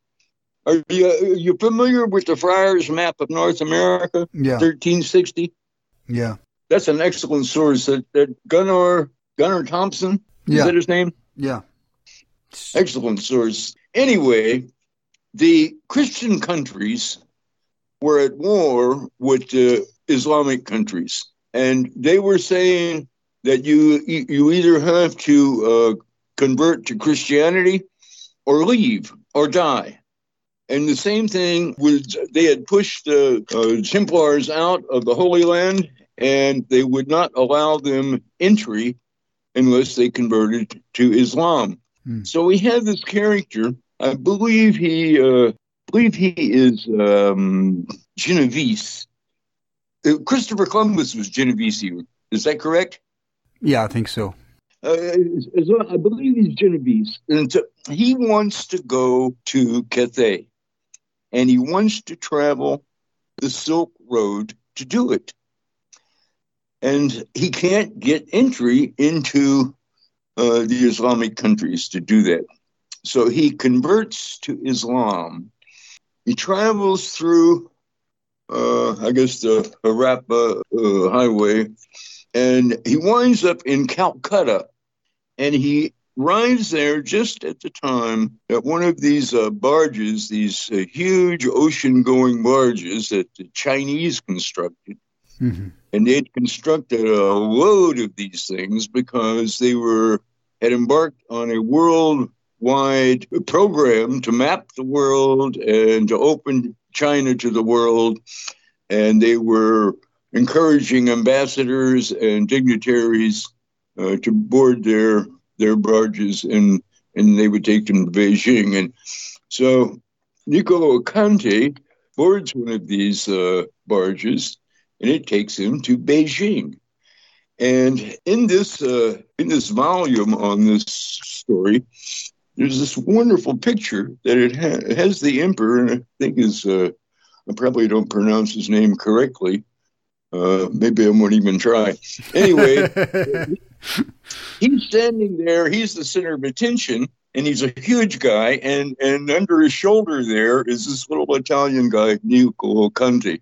Are you, are you familiar with the Friars map of North America, yeah, 1360? yeah, That's an excellent source. That, that Gunnar, Gunnar Thompson, is yeah, that his name? yeah. Excellent source. Anyway, the Christian countries were at war with the Islamic countries, and they were saying that you you either have to uh, convert to Christianity or leave or die. And the same thing was they had pushed the uh, Templars out of the Holy Land, and they would not allow them entry unless they converted to Islam. Hmm. So we have this character. I believe he, uh, believe he is um, Genovese. Uh, Christopher Columbus was Genovese. Is that correct? Yeah, I think so. Uh, I believe he's Genovese, and so he wants to go to Cathay, and he wants to travel the Silk Road to do it, and he can't get entry into uh, the Islamic countries to do that. So he converts to Islam. He travels through, uh, I guess, the Harappa uh, Highway, and he winds up in Calcutta. And he arrives there just at the time that one of these uh, barges, these uh, huge ocean going barges that the Chinese constructed, hmm and they'd constructed a load of these things because they were had embarked on a worldwide program to map the world and to open China to the world, and they were encouraging ambassadors and dignitaries uh, to board their their barges and and they would take them to Beijing and so Niccolo Conti boards one of these uh, barges and it takes him to Beijing. And in this uh, in this volume on this story, there's this wonderful picture that it, ha- it has the emperor, and I think is uh, I probably don't pronounce his name correctly. Uh, maybe I won't even try. Anyway, [laughs] [laughs] he's standing there. He's the center of attention, and he's a huge guy. And and under his shoulder there is this little Italian guy, Niccolo Conti.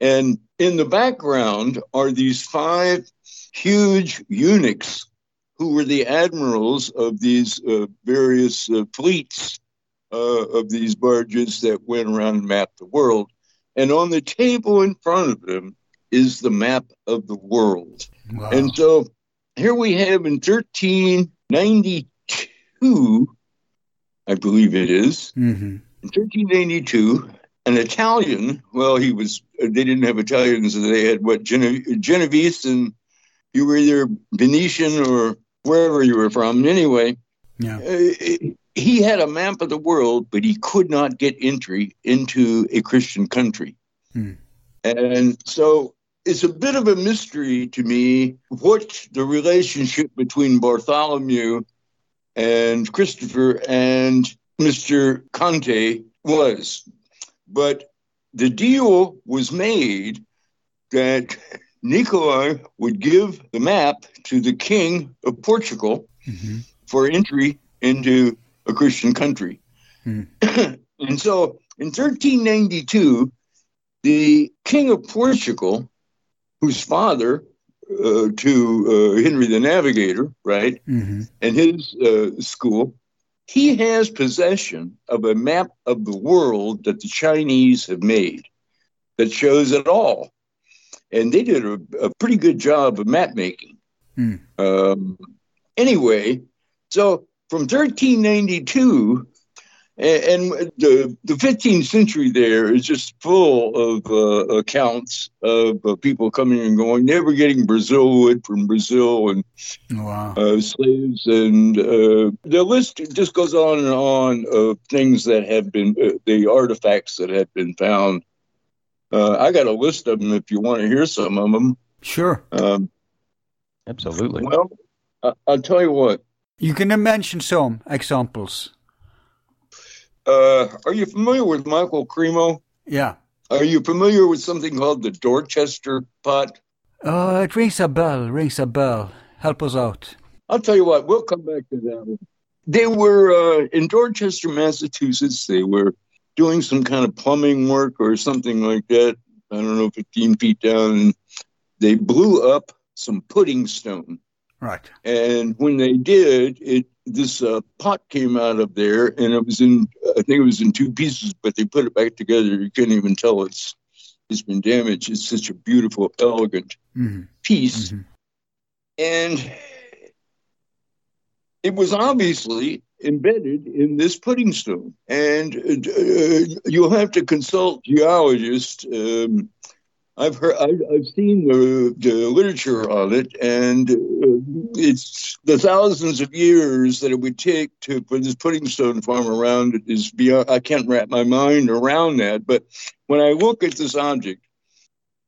And in the background are these five huge eunuchs who were the admirals of these uh, various uh, fleets uh, of these barges that went around and mapped the world. And on the table in front of them is the map of the world. wow. And so here we have in 1392, I believe it is, hmm in 1392, an Italian, well, he was, they didn't have Italians, they had what, Gene- Genovese, and you were either Venetian or wherever you were from. Anyway, Yeah. uh, he had a map of the world, but he could not get entry into a Christian country. Hmm. And so it's a bit of a mystery to me what the relationship between Bartholomew and Christopher and Mr. Conti was. But the deal was made that Nicolai would give the map to the king of Portugal hmm for entry into a Christian country. Hmm. [clears throat] and so in 1392, the king of Portugal, whose father uh, to uh, Henry the Navigator, right, hmm and his uh, school, he has possession of a map of the world that the Chinese have made that shows it all. And they did a, a pretty good job of map making. Hmm. Um, anyway, so from 1392, a- and the, the 15th century there is just full of uh, accounts of uh, people coming and going. They were getting Brazil wood from Brazil and Wow. uh, slaves, and uh, the list just goes on and on of things that have been uh, the artifacts that have been found. Uh, I got a list of them if you want to hear some of them. Sure. Um, Absolutely. well, I- I'll tell you what. You can mention some examples. Uh, are you familiar with Michael Cremo? Yeah. Are you familiar with something called the Dorchester pot? Uh, it rings a bell, rings a bell. Help us out. I'll tell you what, we'll come back to that. They were uh, in Dorchester, Massachusetts. They were doing some kind of plumbing work or something like that. I don't know, 15 feet down. And they blew up some pudding stone. Right. And when they did, it this uh, pot came out of there, and it was in I think it was in two pieces, but they put it back together. You can't even tell it's it's been damaged. It's such a beautiful, elegant hmm piece, Mhm. and it was obviously embedded in this pudding stone. And uh, you'll have to consult geologists. Um, I've heard, I've, I've seen the, the literature on it, and uh, it's the thousands of years that it would take to put this pudding stone to form around it is beyond. I can't wrap my mind around that. But when I look at this object,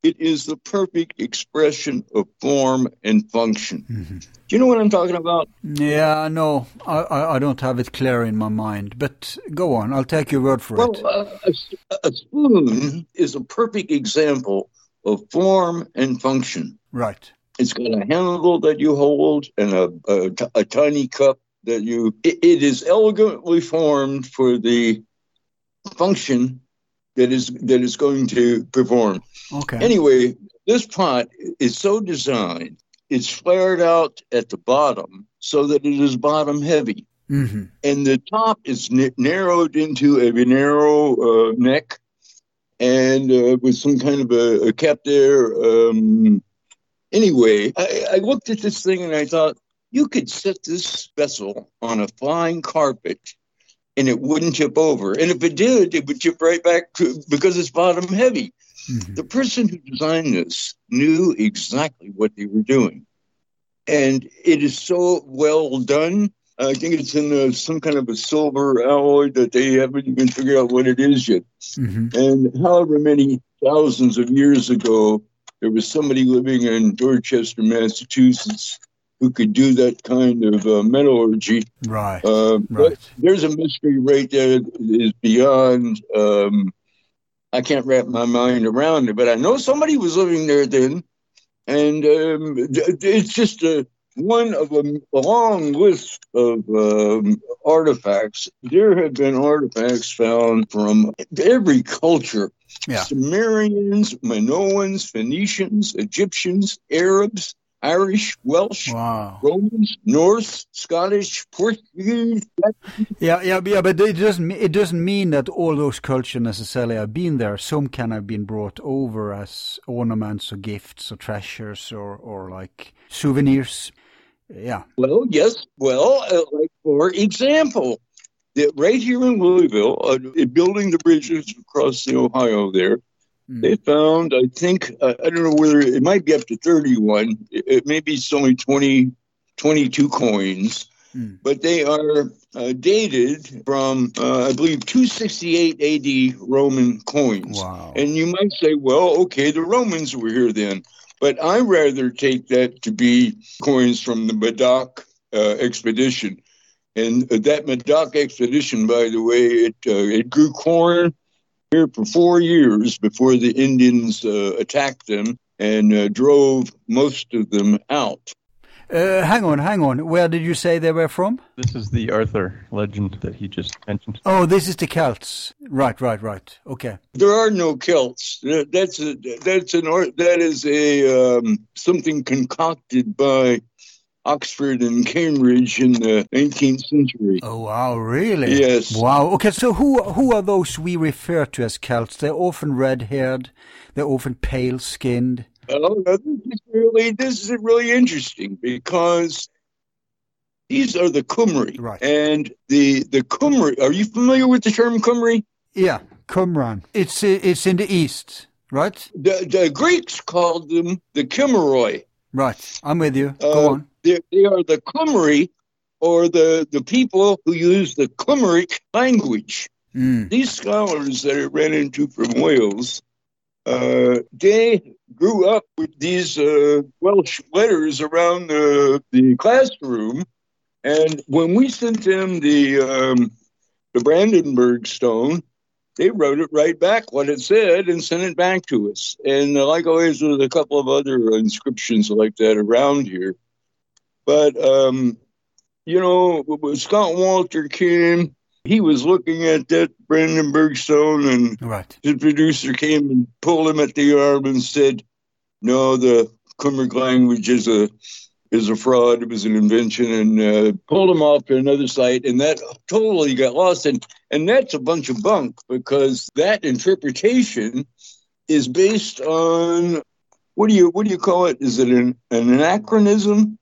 it is the perfect expression of form and function. Mhm. Do you know what I'm talking about? Yeah, no, I, I, I don't have it clear in my mind. But go on, I'll take your word for Well, it. uh, a, a spoon is a perfect example of form and function. Right. It's got a handle that you hold and a, a, t- a tiny cup that you. It, it is elegantly formed for the function that is that is going to perform. Okay. Anyway, this pot is so designed. It's flared out at the bottom so that it is bottom heavy. hmm and the top is n- narrowed into a narrow uh, neck and uh, with some kind of a, a cap there. Um, anyway, I, I looked at this thing and I thought, you could set this vessel on a fine carpet and it wouldn't tip over. And if it did, it would tip right back to, because it's bottom heavy. hmm The person who designed this knew exactly what they were doing. And it is so well done. I think it's in uh some kind of a silver alloy that they haven't even figured out what it is yet. hmm And however many thousands of years ago, there was somebody living in Dorchester, Massachusetts, who could do that kind of uh, metallurgy. Right. Uh, but right. there's a mystery right there that is beyond. Um, I can't wrap my mind around it, but I know somebody was living there then, and um, it's just a one of a, a long list of um, artifacts. There have been artifacts found from every culture: Yeah. Sumerians, Minoans, Phoenicians, Egyptians, Arabs, Irish, Welsh. Wow. Romans, Norse, Scottish, Portuguese, Yeah, yeah, yeah, but it doesn't it doesn't mean that all those cultures necessarily have been there. Some can have been brought over as ornaments or gifts or treasures or or like souvenirs. Yeah. Well, yes. Well, uh, like for example, that right here in Louisville, uh, building the bridges across the Ohio, there. They found. I think uh, I don't know whether it might be up to thirty-one. It, it maybe it's only 20, 22 coins, Mm. but they are uh, dated from uh, I believe two sixty-eight A.D. Roman coins. Wow. And you might say, well, okay, the Romans were here then. But I rather take that to be coins from the Madoc uh, expedition. And that Madoc expedition, by the way, it, uh, it grew corn here for four years before the Indians uh, attacked them and uh, drove most of them out. Uh, hang on, hang on. Where did you say they were from? This is the Arthur legend that he just mentioned. Oh, this is the Celts. Right, right, right. Okay. There are no Celts. That's a, that's an or- that is a um, something concocted by Oxford and Cambridge in the 19th century. Oh wow, really? Yes. Wow. Okay, so who who are those we refer to as Celts? They're often red-haired. They're often pale-skinned. Oh, this is really this is really interesting because these are the Cymry, Right. and the the Cymry. Are you familiar with the term Cymry? Yeah, Qumran. It's uh, it's in the east, right? The, the Greeks called them the Chimeroi. Right. I'm with you. Go Uh, on. They, they are the Cymry, or the the people who use the Cymric language. Mm. these scholars that I ran into from Wales, uh, they grew up with these uh, Welsh letters around the, the classroom. And when we sent them the, um, the Brandenburg Stone, they wrote it right back what it said and sent it back to us. And uh, like always, with a couple of other inscriptions like that around here. But, um, you know, Scott Wolter came, he was looking at that Brandenburg Stone and Right. the producer came and pulled him at the arm and said, "No, the Cymric language is a is a fraud. It was an invention," and uh, pulled him off to another site, and that totally got lost. And and that's a bunch of bunk because that interpretation is based on what do you what do you call it? Is it an, an anachronism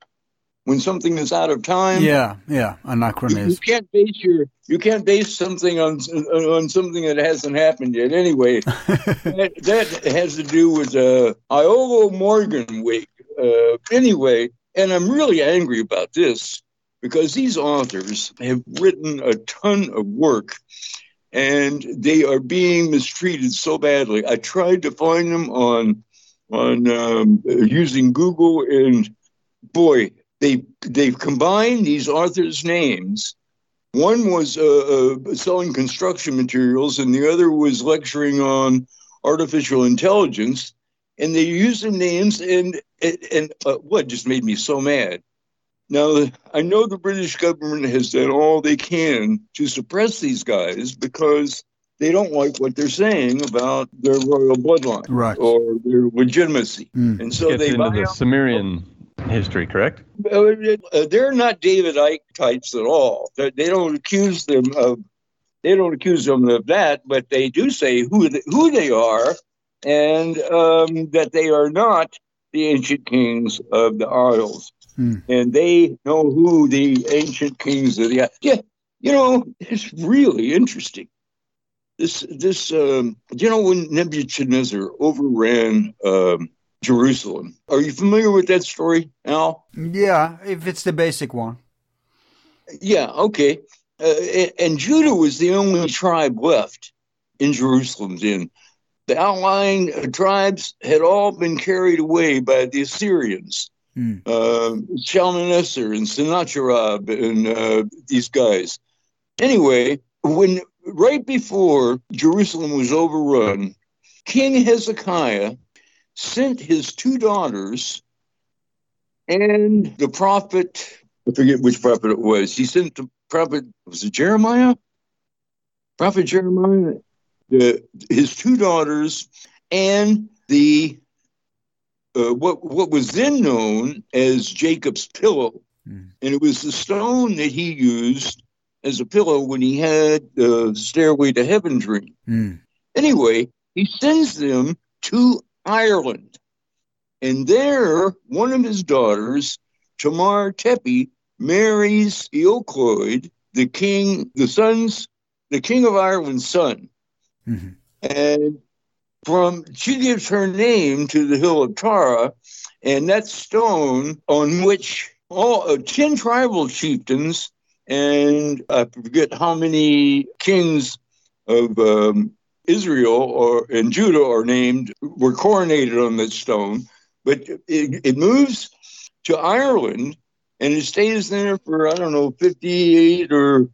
when something is out of time? Yeah, yeah. You, you Anachronism. can't base your you can't base something on on something that hasn't happened yet. Anyway, [laughs] that, that has to do with uh, Iolo Morganwg. Uh, anyway, and I'm really angry about this because these authors have written a ton of work and they are being mistreated so badly. I tried to find them on on um, using Google, and boy, they they've combined these authors' names. One was uh, uh, selling construction materials, and the other was lecturing on artificial intelligence. And they used their names, and and, and uh, what just made me so mad. Now I know the British government has done all they can to suppress these guys because they don't like what they're saying about their royal bloodline Right. or their legitimacy, Mm. and so Gets they into the Sumerian history, correct? uh, they're not David Icke types at all. They they don't accuse them of they don't accuse them of that, but they do say who they, who they are and um, that they are not the ancient kings of the Isles, Hmm. and they know who the ancient kings of the yeah. You know, it's really interesting. This this um, you know when Nebuchadnezzar overran um, Jerusalem. Are you familiar with that story, Al? Yeah, if it's the basic one. Yeah, okay. Uh, and, Judah was the only tribe left in Jerusalem then. The outlying uh, tribes had all been carried away by the Assyrians, Hmm. uh, Shalmaneser and Sennacherib and uh, these guys. Anyway, when right before Jerusalem was overrun, King Hezekiah sent his two daughters and the prophet, I forget which prophet it was. He sent the prophet, was it Jeremiah? Prophet Jeremiah, the, his two daughters, and the uh, what what was then known as Jacob's pillow, Mm. and it was the stone that he used as a pillow when he had the Stairway to Heaven dream. Mm. Anyway, he sends them to Ireland. And there, one of his daughters, Tamar Tephi, marries Eocloid, the king, the son's, the king of Ireland's son. Mhm. And from she gives her name to the hill of Tara, and that stone on which all uh, ten tribal chieftains and I forget how many kings of um, Israel or and Judah are named were coronated on that stone, but it, it moves to Ireland and it stays there for I don't know fifty eight or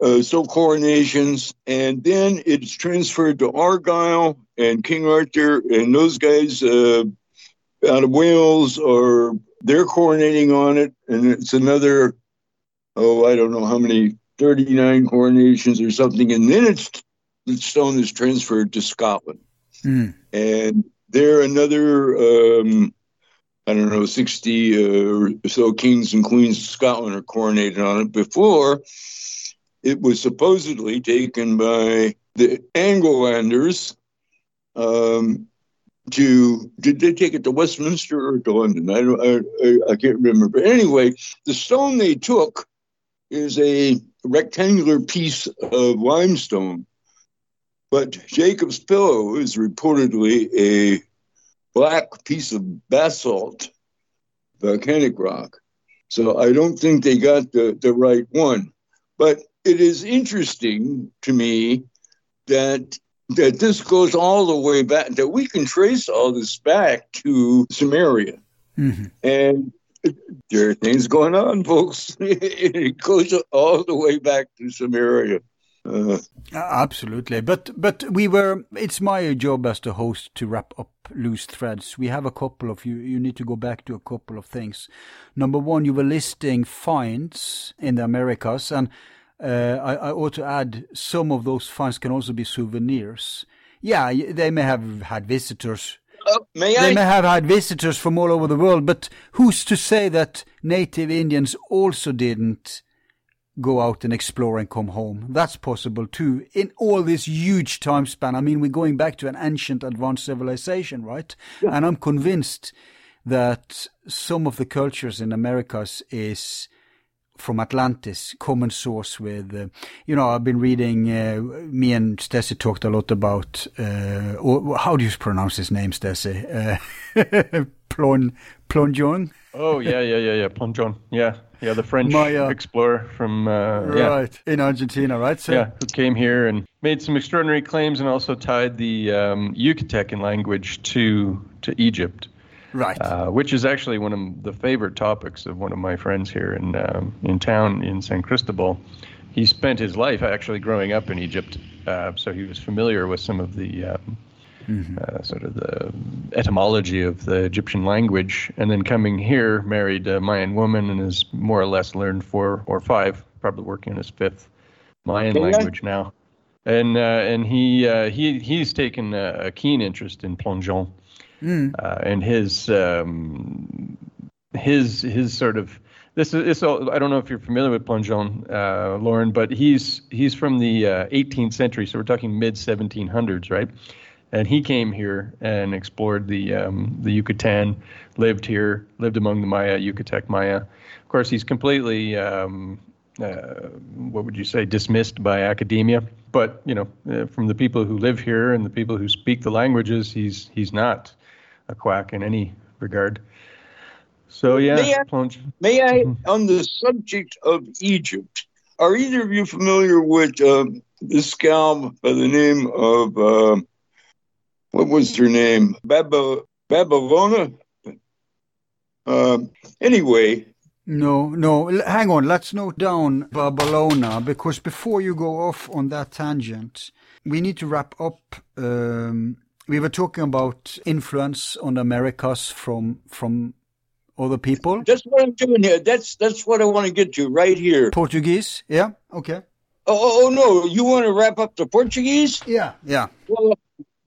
uh, so coronations, and then it's transferred to Argyle and King Arthur and those guys uh, out of Wales are they're coronating on it, and it's another oh I don't know how many thirty nine coronations or something, and then it's stone is transferred to Scotland Mm. and there another um, I don't know, 60 uh, or so kings and queens of Scotland are coronated on it. Before, it was supposedly taken by the Anglolanders um, to did they take it to Westminster or to London? I don't, I, I, can't remember. But anyway, the stone they took is a rectangular piece of limestone, but Jacob's pillow is reportedly a black piece of basalt, volcanic rock. So I don't think they got the, the right one. But it is interesting to me that that this goes all the way back, that we can trace all this back to Samaria. Mm-hmm. And there are things going on, folks. [laughs] it goes all the way back to Samaria. Uh, Absolutely, but but we were. It's my job as the host to wrap up loose threads. We have a couple of you. You need to go back to a couple of things. Number one, you were listing finds in the Americas, and uh, I, I, ought to add some of those finds can also be souvenirs. Yeah, they may have had visitors. Uh, may they may have had visitors from all over the world, but who's to say that native Indians also didn't go out and explore and come home? That's possible too. In all this huge time span, I mean, we're going back to an ancient advanced civilization, right? Yeah. And I'm convinced that some of the cultures in Americas is from Atlantis, common source with, uh, you know, I've been reading, uh, me and Stacey talked a lot about, uh, or, how do you pronounce his name, Stacey? Uh, [laughs] Plon, Plongeon? Oh, yeah, yeah, yeah, yeah, Plongeon. Yeah, yeah, the French Maya. explorer from, uh, right, yeah. in Argentina, right? So, yeah, who came here and made some extraordinary claims and also tied the um, Yucatecan language to, to Egypt right? Uh, which is actually one of the favorite topics of one of my friends here in um, in town in San Cristobal. He spent his life actually growing up in Egypt, uh, so he was familiar with some of the um, mm-hmm. uh, sort of the etymology of the Egyptian language. And then coming here, married a Mayan woman, and has more or less learned four or five, probably working on his fifth Mayan yeah. language now. And uh, and he uh, he he's taken a, a keen interest in plongeon mm. uh, and his um, his his sort of this is this, I don't know if you're familiar with Plongeon, uh, Lauren, but he's he's from the uh, 18th century, so we're talking mid 1700s, right? And he came here and explored the um, the Yucatan, lived here, lived among the Maya, Yucatec Maya. Of course, he's completely um, uh, what would you say dismissed by academia. But you know, uh, from the people who live here and the people who speak the languages, he's he's not a quack in any regard. So yeah, may I, may I mm-hmm. on the subject of Egypt, are either of you familiar with um, this gal by the name of uh, what was her name? Bab- Babylona. Uh, anyway. No, no. Hang on. Let's note down Babylona because before you go off on that tangent, we need to wrap up um, we were talking about influence on Americas from from other people. That's what I'm doing here. That's that's what I want to get to right here. Portuguese, yeah, okay. Oh, oh, oh no, you want to wrap up the Portuguese? Yeah, yeah. Well,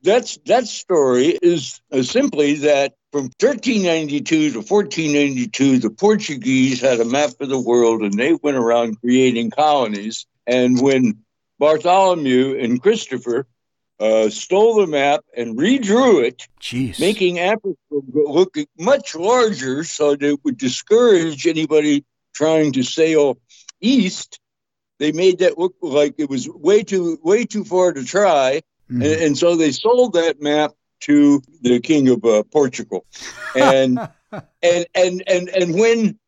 that's that story is uh, simply that from 1392 to 1492, the Portuguese had a map of the world, and they went around creating colonies. And when Bartholomew and Christopher uh, stole the map and redrew it, Jeez. making Africa look much larger so that it would discourage anybody trying to sail east. They made that look like it was way too way too far to try, mm. and, and, so they sold that map to the king of uh, Portugal, and [laughs] and and and and when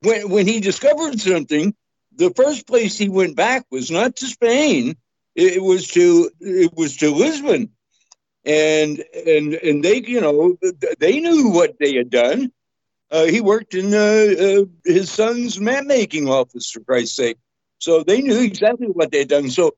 when when he discovered something, the first place he went back was not to Spain it was to it was to Lisbon, and and and they you know they knew what they had done. Uh, he worked in uh, uh, his son's map making office for Christ's sake, so they knew exactly what they had done. So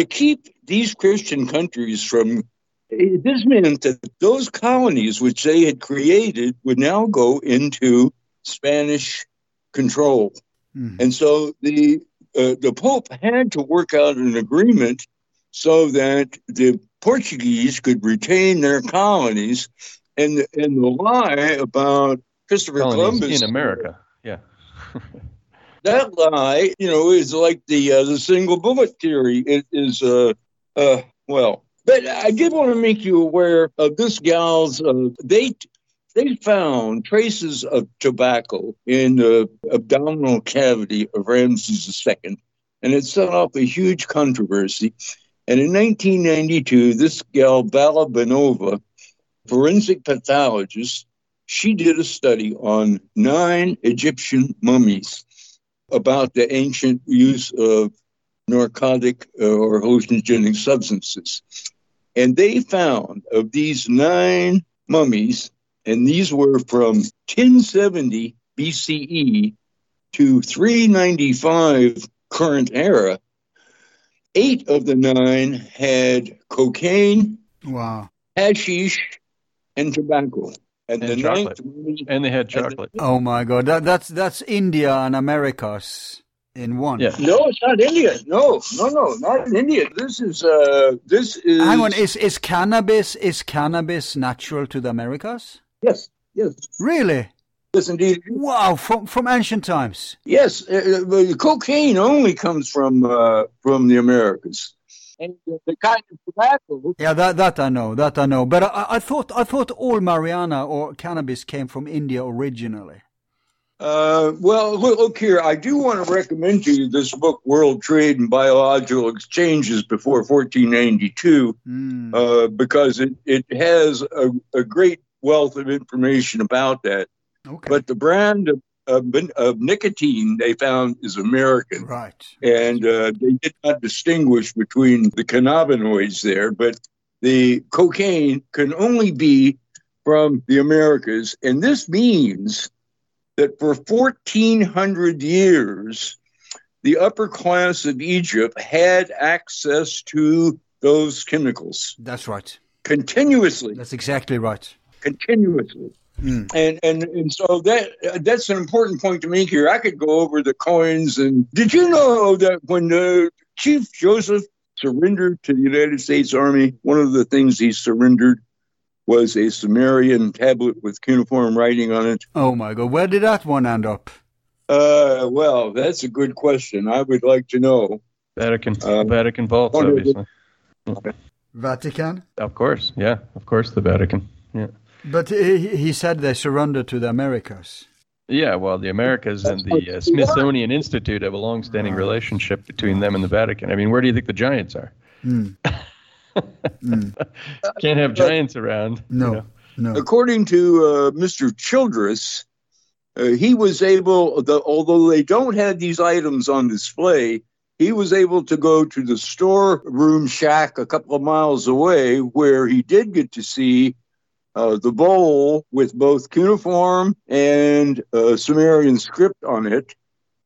to keep these Christian countries from this meant that those colonies which they had created would now go into Spanish control. Mm. And so the uh, the Pope had to work out an agreement so that the Portuguese could retain their colonies. And, and the lie about Christopher colonies Columbus in America. Yeah. [laughs] that lie, you know, is like the uh, the single bullet theory. It is, uh, uh, well, but I did want to make you aware of this gal's. Uh, they they found traces of tobacco in the abdominal cavity of Ramses II, and it set off a huge controversy. And in 1992, this gal Balabanova, forensic pathologist, she did a study on nine Egyptian mummies about the ancient use of narcotic uh, or hallucinogenic substances. And they found of these nine mummies, and these were from 1070 BCE to 395 current era, eight of the nine had cocaine, Wow. hashish, and tobacco. And, And the chocolate. ninth mummy And they had chocolate. Oh my God. That, that's that's India and Americas in one. Yeah. No, it's not India. No, no, no, not in India. This is uh, this is. Hang on. Is is cannabis is cannabis natural to the Americas? yes, yes, Really? yes, indeed. Wow. From from ancient times. Yes, uh, uh, cocaine only comes from uh, from the Americas, and the, the kind of tobacco. Yeah, that that I know. That I know. But I, I thought I thought all marijuana or cannabis came from India originally. Uh, well, look, look here. I do want to recommend to you this book, World Trade and Biological Exchanges Before 1492. Mm. uh, because it, it has a, a great wealth of information about that. okay. But the brand of, of, of nicotine they found is American. right. And uh, they did not distinguish between the cannabinoids there, but the cocaine can only be from the Americas. And this means that for 1,400 years, the upper class of Egypt had access to those chemicals That's right. continuously That's exactly right. continuously. Mm. And, and and so that that's an important point to make here. I could go over the coins and did you know that when the Chief Joseph surrendered to the United States Army, one of the things he surrendered was a Sumerian tablet with cuneiform writing on it. Oh my God. Where did that one end up? Uh, well, that's a good question. I would like to know. Vatican. Uh, Vatican vaults, wonder- obviously. Vatican. Of course. Yeah. Of course, the Vatican. Yeah. But he, he said they surrendered to the Americas. Yeah, well, the Americas and the uh, Smithsonian Institute have a long-standing Right. relationship between them and the Vatican. I mean, where do you think the giants are? Mm. [laughs] Mm. Can't have giants around. you No, know. no. According to uh, Mr. Childress, uh, he was able, the, although they don't have these items on display, he was able to go to the storeroom shack a couple of miles away where he did get to see uh, the bowl with both cuneiform and uh, Sumerian script on it,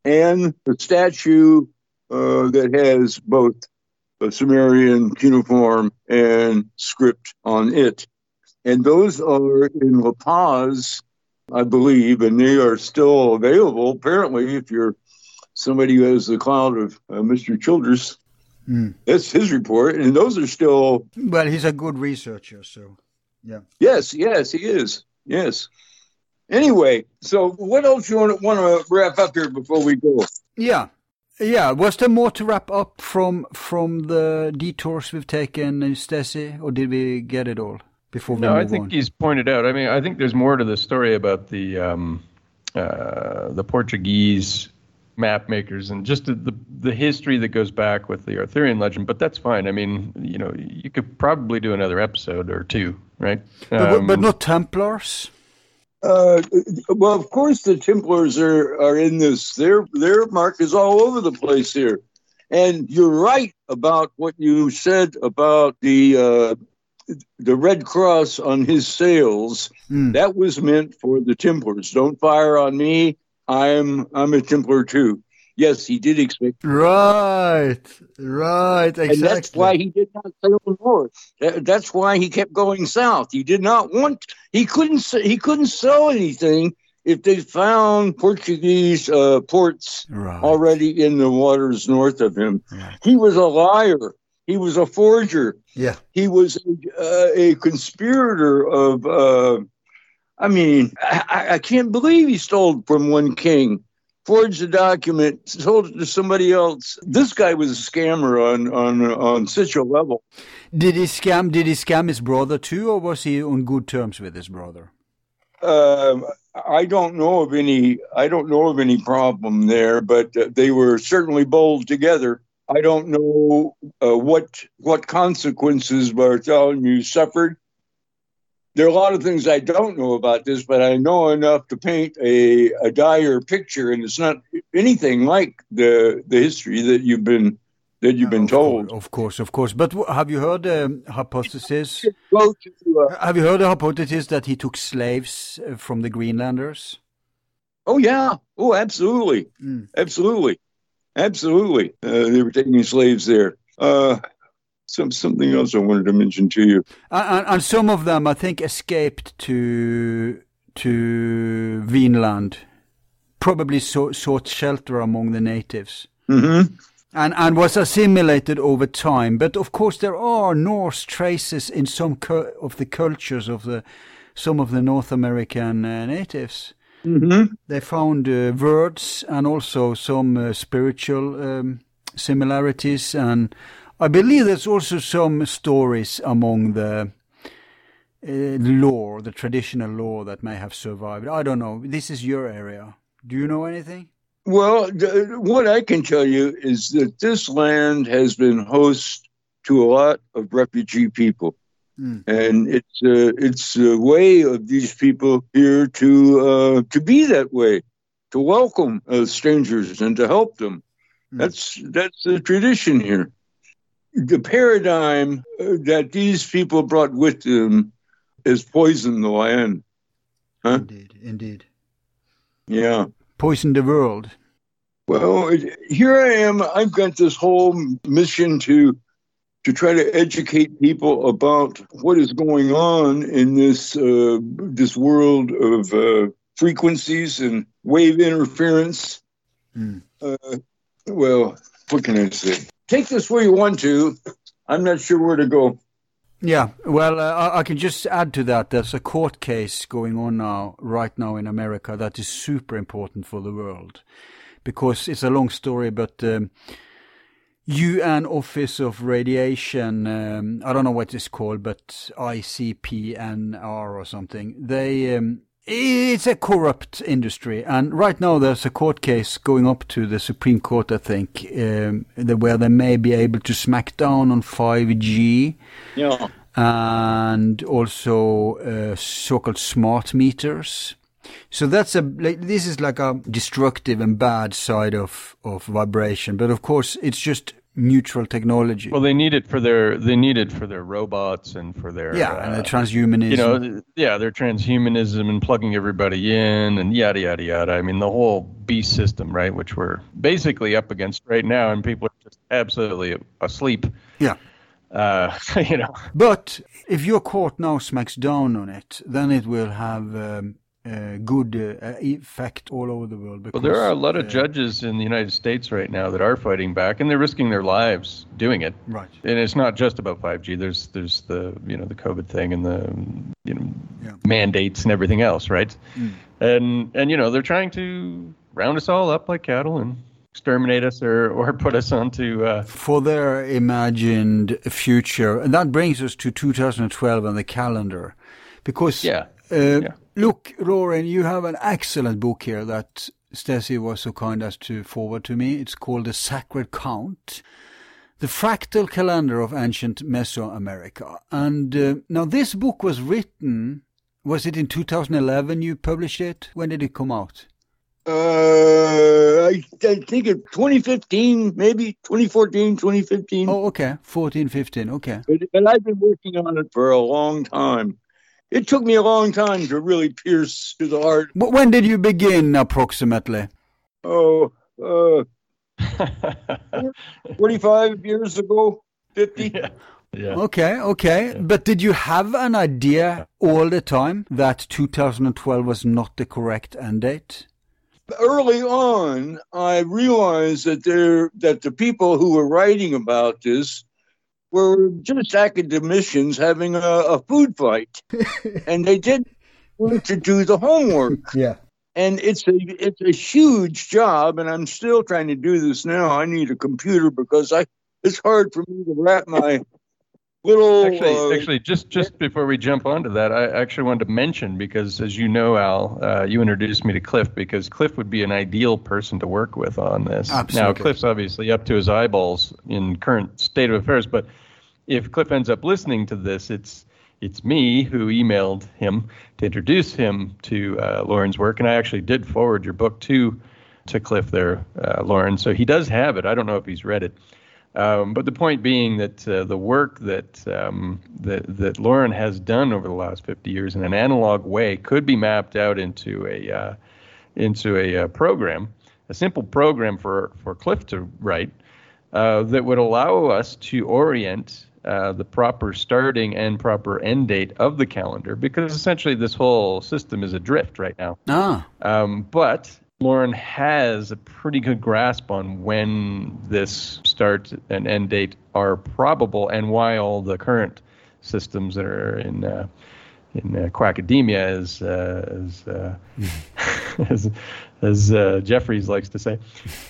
and the statue uh, that has both Sumerian cuneiform and script on it and those are in La Paz, I believe, and they are still available. Apparently, if you're somebody who has the cloud of uh, Mr. Childress, Mm. that's his report, and those are still. Well, he's a good researcher, so yeah. Yes, yes, he is. Yes. Anyway, so what else you want to, want to wrap up here before we go? Yeah. Yeah, was there more to wrap up from from the detours we've taken, Stacy, or did we get it all before we No, move I think on? he's pointed out. I mean, I think there's more to the story about the um, uh, the Portuguese map makers and just the, the the history that goes back with the Arthurian legend. But that's fine. I mean, you know, you could probably do another episode or two, right? But, but Um, not Templars. Uh, well, of course, the Templars are, are in this. Their their mark is all over the place here, and you're right about what you said about the uh, the Red Cross on his sails. Mm. That was meant for the Templars. Don't fire on me. I'm I'm a Templar too. Yes, he did expect, Right, right, exactly. and that's why he did not sail north. That's why he kept going south. He did not want. He couldn't. He couldn't sell anything if they found Portuguese uh, ports right. already in the waters north of him. Right. He was a liar. He was a forger. Yeah, He was uh, a conspirator of uh, I mean, I, I can't believe he stole from one king, forged a document, [laughs] sold it to somebody else. This guy was a scammer on on on such a level. Did he scam? Did he scam his brother too, or was he on good terms with his brother? Um, I don't know of any. I don't know of any problem there, but uh, they were certainly bold together. I don't know uh, what what consequences Bartholomew suffered. There are a lot of things I don't know about this, but I know enough to paint a, a dire picture, and it's not anything like the the history that you've been that you've been told. Of course, of course. But w- have you heard the um, hypothesis? Uh, Have you heard the hypothesis that he took slaves uh, from the Greenlanders? oh yeah, oh absolutely, Mm. absolutely, absolutely. Uh, they were taking slaves there. Uh, some something else I wanted to mention to you. And, and, some of them, I think, escaped to to Vinland. Probably so, sought shelter among the natives. hmm and and was assimilated over time. But of course, there are Norse traces in some cu- of the cultures of the some of the North American uh, natives. hmm They found uh, words and also some uh, spiritual um, similarities, and I believe there's also some stories among the. Uh, lore, the traditional lore that may have survived. I don't know. This is your area. Do you know anything? Well, what I can tell you is that this land has been host to a lot of refugee people, Mm. and it's uh, it's a way of these people here to uh, to be that way, to welcome uh, strangers and to help them. Mm. That's that's the tradition here. The paradigm uh, that these people brought with them has poisoned the land. Huh? Indeed, indeed. Yeah. Poison the world. Well, here I am. I've got this whole mission to to try to educate people about what is going on in this uh, this world of uh, frequencies and wave interference. Mm. Uh, well, what can I say? Take this where you want to. I'm not sure where to go. Yeah, well, uh, I, can just add to that. There's a court case going on now, right now in America, that is super important for the world, because it's a long story. But um, UN Office of Radiation, um, I don't know what it's called, but ICPNR or something. They um, it's a corrupt industry, and right now there's a court case going up to the Supreme Court, I think, um, where they may be able to smack down on 5G Yeah. and also uh, so-called smart meters. So that's a like, this is like a destructive and bad side of of vibration, but of course it's just neutral technology. Well, they need it for their they need it for their robots and for their yeah, and uh, the transhumanism. you know yeah their transhumanism and plugging everybody in and yada yada yada. I mean the whole beast system, right, which we're basically up against right now, and people are just absolutely asleep. yeah. Uh, [laughs] you know, But if your court now smacks down on it, then it will have um, a good uh, effect all over the world. Because, well, there are a lot of uh, judges in the United States right now that are fighting back, and they're risking their lives doing it. Right. and it's not just about 5G. There's there's the you know the COVID thing and the you know Yeah. mandates and everything else, right? Mm. And and you know they're trying to round us all up like cattle and exterminate us or or [laughs] put us onto. Uh, for their imagined future. And that brings us to 2012 and the calendar. Because, yeah, uh, yeah. look, Lauren, you have an excellent book here that Stacey was so kind as to forward to me. It's called The Sacred Count. The Fractal Calendar of Ancient Mesoamerica. And uh, now this book was written, was it in 2011 you published it? When did it come out? Uh, I, I think it 2015, maybe 2014, 2015. Oh, okay. 14, 15. Okay. But, but I've been working on it for a long time. It took me a long time to really pierce to the heart. Wh- When did you begin approximately? Oh, uh, [laughs] 45 years ago, 50. yeah, yeah. Okay, okay. But did you have an idea all the time that 2012 was not the correct end date? Early on, I realized that there that the people who were writing about this were just academicians having a, a food fight, [laughs] and they did want to do the homework. [laughs] Yeah. And it's a it's a huge job, and I'm still trying to do this now. I need a computer because I it's hard for me to wrap my [laughs] little Actually, uh, actually, just just before we jump onto that, I actually wanted to mention because, as you know, Al, uh, you introduced me to Cliff because Cliff would be an ideal person to work with on this. Now, Cliff's obviously up to his eyeballs in current state of affairs, but if Cliff ends up listening to this, it's it's me who emailed him to introduce him to uh, Lauren's work, and I actually did forward your book to to Cliff there, uh, Lauren. So he does have it. I don't know if he's read it. Um, but the point being that uh, the work that, um, that that Lauren has done over the last 50 years in an analog way could be mapped out into a uh, into a uh, program, a simple program for for Cliff to write uh, that would allow us to orient uh, the proper starting and proper end date of the calendar, because essentially this whole system is adrift right now. Ah. Um, but Lauren has a pretty good grasp on when this start and end date are probable and why all the current systems that are in uh, in uh, quackademia, as uh, as, uh, [laughs] as as uh, Jeffries likes to say,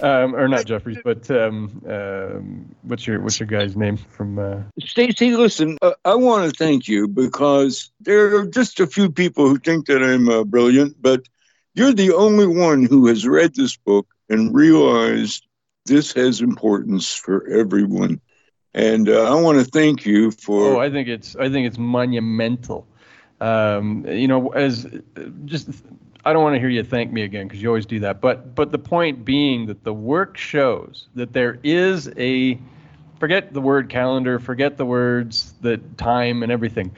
um, or not Jeffries, but um, um, what's your what's your guy's name from? Uh, Stacy, listen, uh, I want to thank you because there are just a few people who think that I'm uh, brilliant, but you're the only one who has read this book and realized this has importance for everyone. And uh, I want to thank you for. Oh, I think it's I think it's monumental. Um, you know, as just I don't want to hear you thank me again because you always do that. But but the point being that the work shows that there is a forget the word calendar, forget the words the time and everything.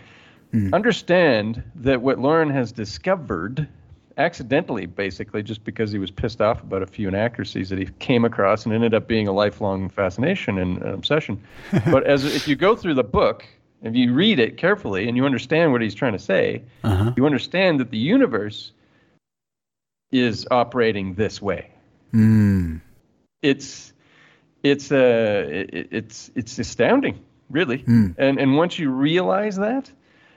Understand that what Lauren has discovered accidentally basically just because he was pissed off about a few inaccuracies that he came across and ended up being a lifelong fascination and an obsession [laughs] but as if you go through the book if you read it carefully and you understand what he's trying to say Uh-huh. you understand that the universe is operating this way. Mm. it's it's uh it, it's it's astounding really. And and once you realize that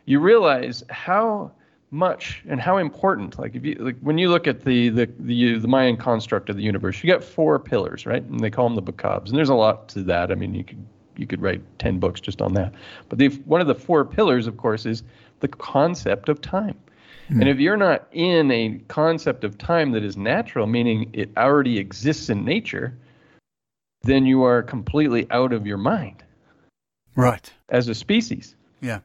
you realize how much and how important like if you like when you look at the the the, the mayan construct of the universe you got four pillars right? And they call them the bacabs and there's a lot to that. I mean you could you could write 10 books just on that but the one of the four pillars of course is the concept of time and hmm. if you're not in a concept of time that is natural, meaning it already exists in nature, then you are completely out of your mind Right. as a species. Yeah.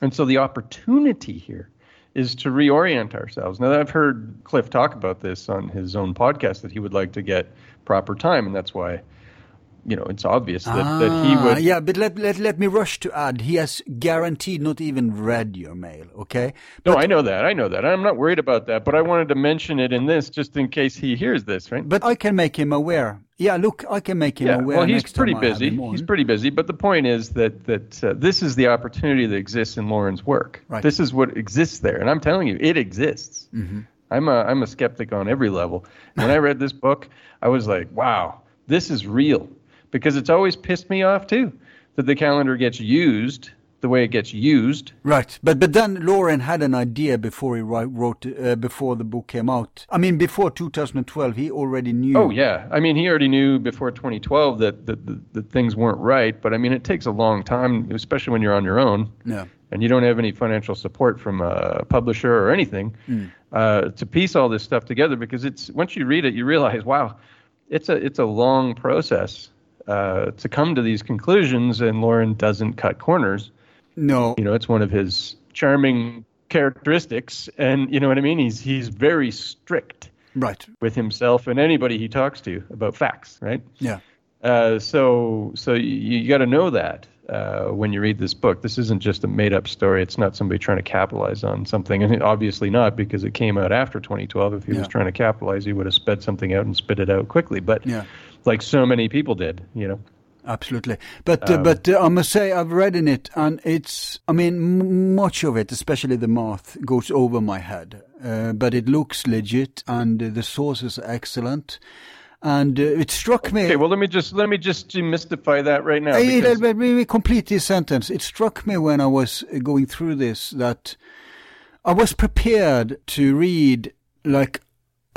And so the opportunity here is to reorient ourselves. Now, I've heard Cliff talk about this on his own podcast that he would like to get proper time, and that's why, you know, it's obvious that, that he Ah, would. Yeah, but let, let, let me rush to add, he has guaranteed not even read your mail, okay? No, I know that. I know that. I'm not worried about that, but I wanted to mention it in this just in case he hears this, right? But I can make him aware. Yeah, look, I can make him yeah, aware. well, he's pretty busy. He's pretty busy, but the point is that that uh, this is the opportunity that exists in Lauren's work. Right. This is what exists there, and I'm telling you, it exists. Mm-hmm. I'm a I'm a skeptic on every level. When I read this book, I was like, wow, this is real, because it's always pissed me off too that the calendar gets used the way it gets used. Right, but but then Lauren had an idea before he wrote, wrote uh, before the book came out. I mean, before 2012, he already knew. Oh yeah, I mean, he already knew before 2012 that that, that that things weren't right. But I mean, it takes a long time, especially when you're on your own. Yeah. and you don't have any financial support from a publisher or anything uh, to piece all this stuff together because it's once you read it you realize wow it's a it's a long process uh, to come to these conclusions and Lauren doesn't cut corners No. you know it's one of his charming characteristics and you know what I mean he's he's very strict Right. with himself and anybody he talks to about facts right Yeah. uh, so so you, you got to know that uh, when you read this book. This isn't just a made up story. It's not somebody trying to capitalize on something, and obviously not because it came out after 2012. If he Yeah. was trying to capitalize, he would have sped something out and spit it out quickly. But Yeah. Like so many people did, you know. Absolutely, but Um, uh, but uh, I must say I've read in it, and it's I mean m- much of it, especially the math, goes over my head. Uh, but it looks legit, and uh, the sources are excellent, and uh, it struck me. Okay, well let me just let me just demystify that right now. Because- let me complete this sentence. It struck me when I was going through this that I was prepared to read like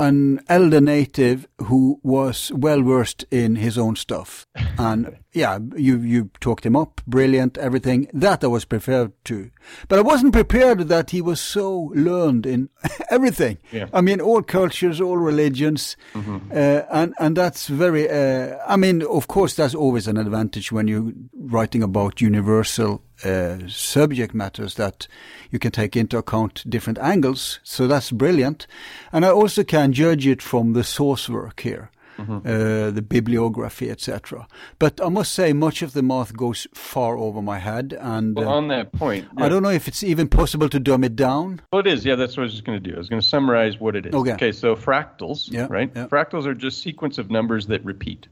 an elder native who was well versed in his own stuff. [laughs] And yeah, you you talked him up, brilliant, everything. That I was prepared to. But I wasn't prepared that he was so learned in [laughs] everything. Yeah. I mean, all cultures, all religions, uh, and and that's very. Uh, I mean, of course, that's always an advantage when you're writing about universal uh, subject matters that you can take into account different angles. So that's brilliant, and I also can judge it from the source work here. Uh, the bibliography, etc. But I must say, much of the math goes far over my head, and Well, uh, on that point, I don't know if it's even possible to dumb it down. Well, it is. Yeah, that's what I was just going to do. I was going to summarize what it is. Okay. Okay. so fractals, Yeah, right? yeah. Fractals are just sequence of numbers that repeat.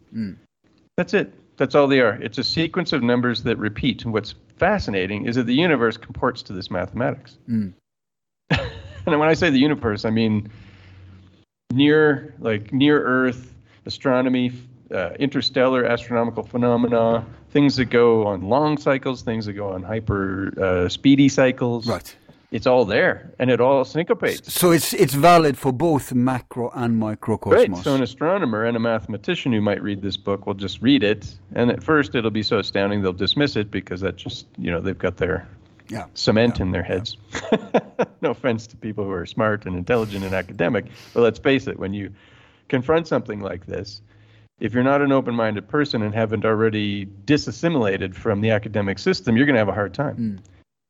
That's it. That's all they are. It's a sequence of numbers that repeat. And what's fascinating is that the universe comports to this mathematics. [laughs] and when I say the universe, I mean near, like near Earth, astronomy, uh, interstellar astronomical phenomena, things that go on long cycles, things that go on hyper uh, speedy cycles. Right. It's all there, and it all syncopates. So it's it's valid for both macro and microcosmos. Right. So an astronomer and a mathematician who might read this book will just read it, and at first it'll be so astounding they'll dismiss it because that just you know they've got their yeah. cement in their heads. [laughs] no offense to people who are smart and intelligent and academic, but let's face it, when you confront something like this, if you're not an open-minded person and haven't already disassimilated from the academic system, you're going to have a hard time hmm.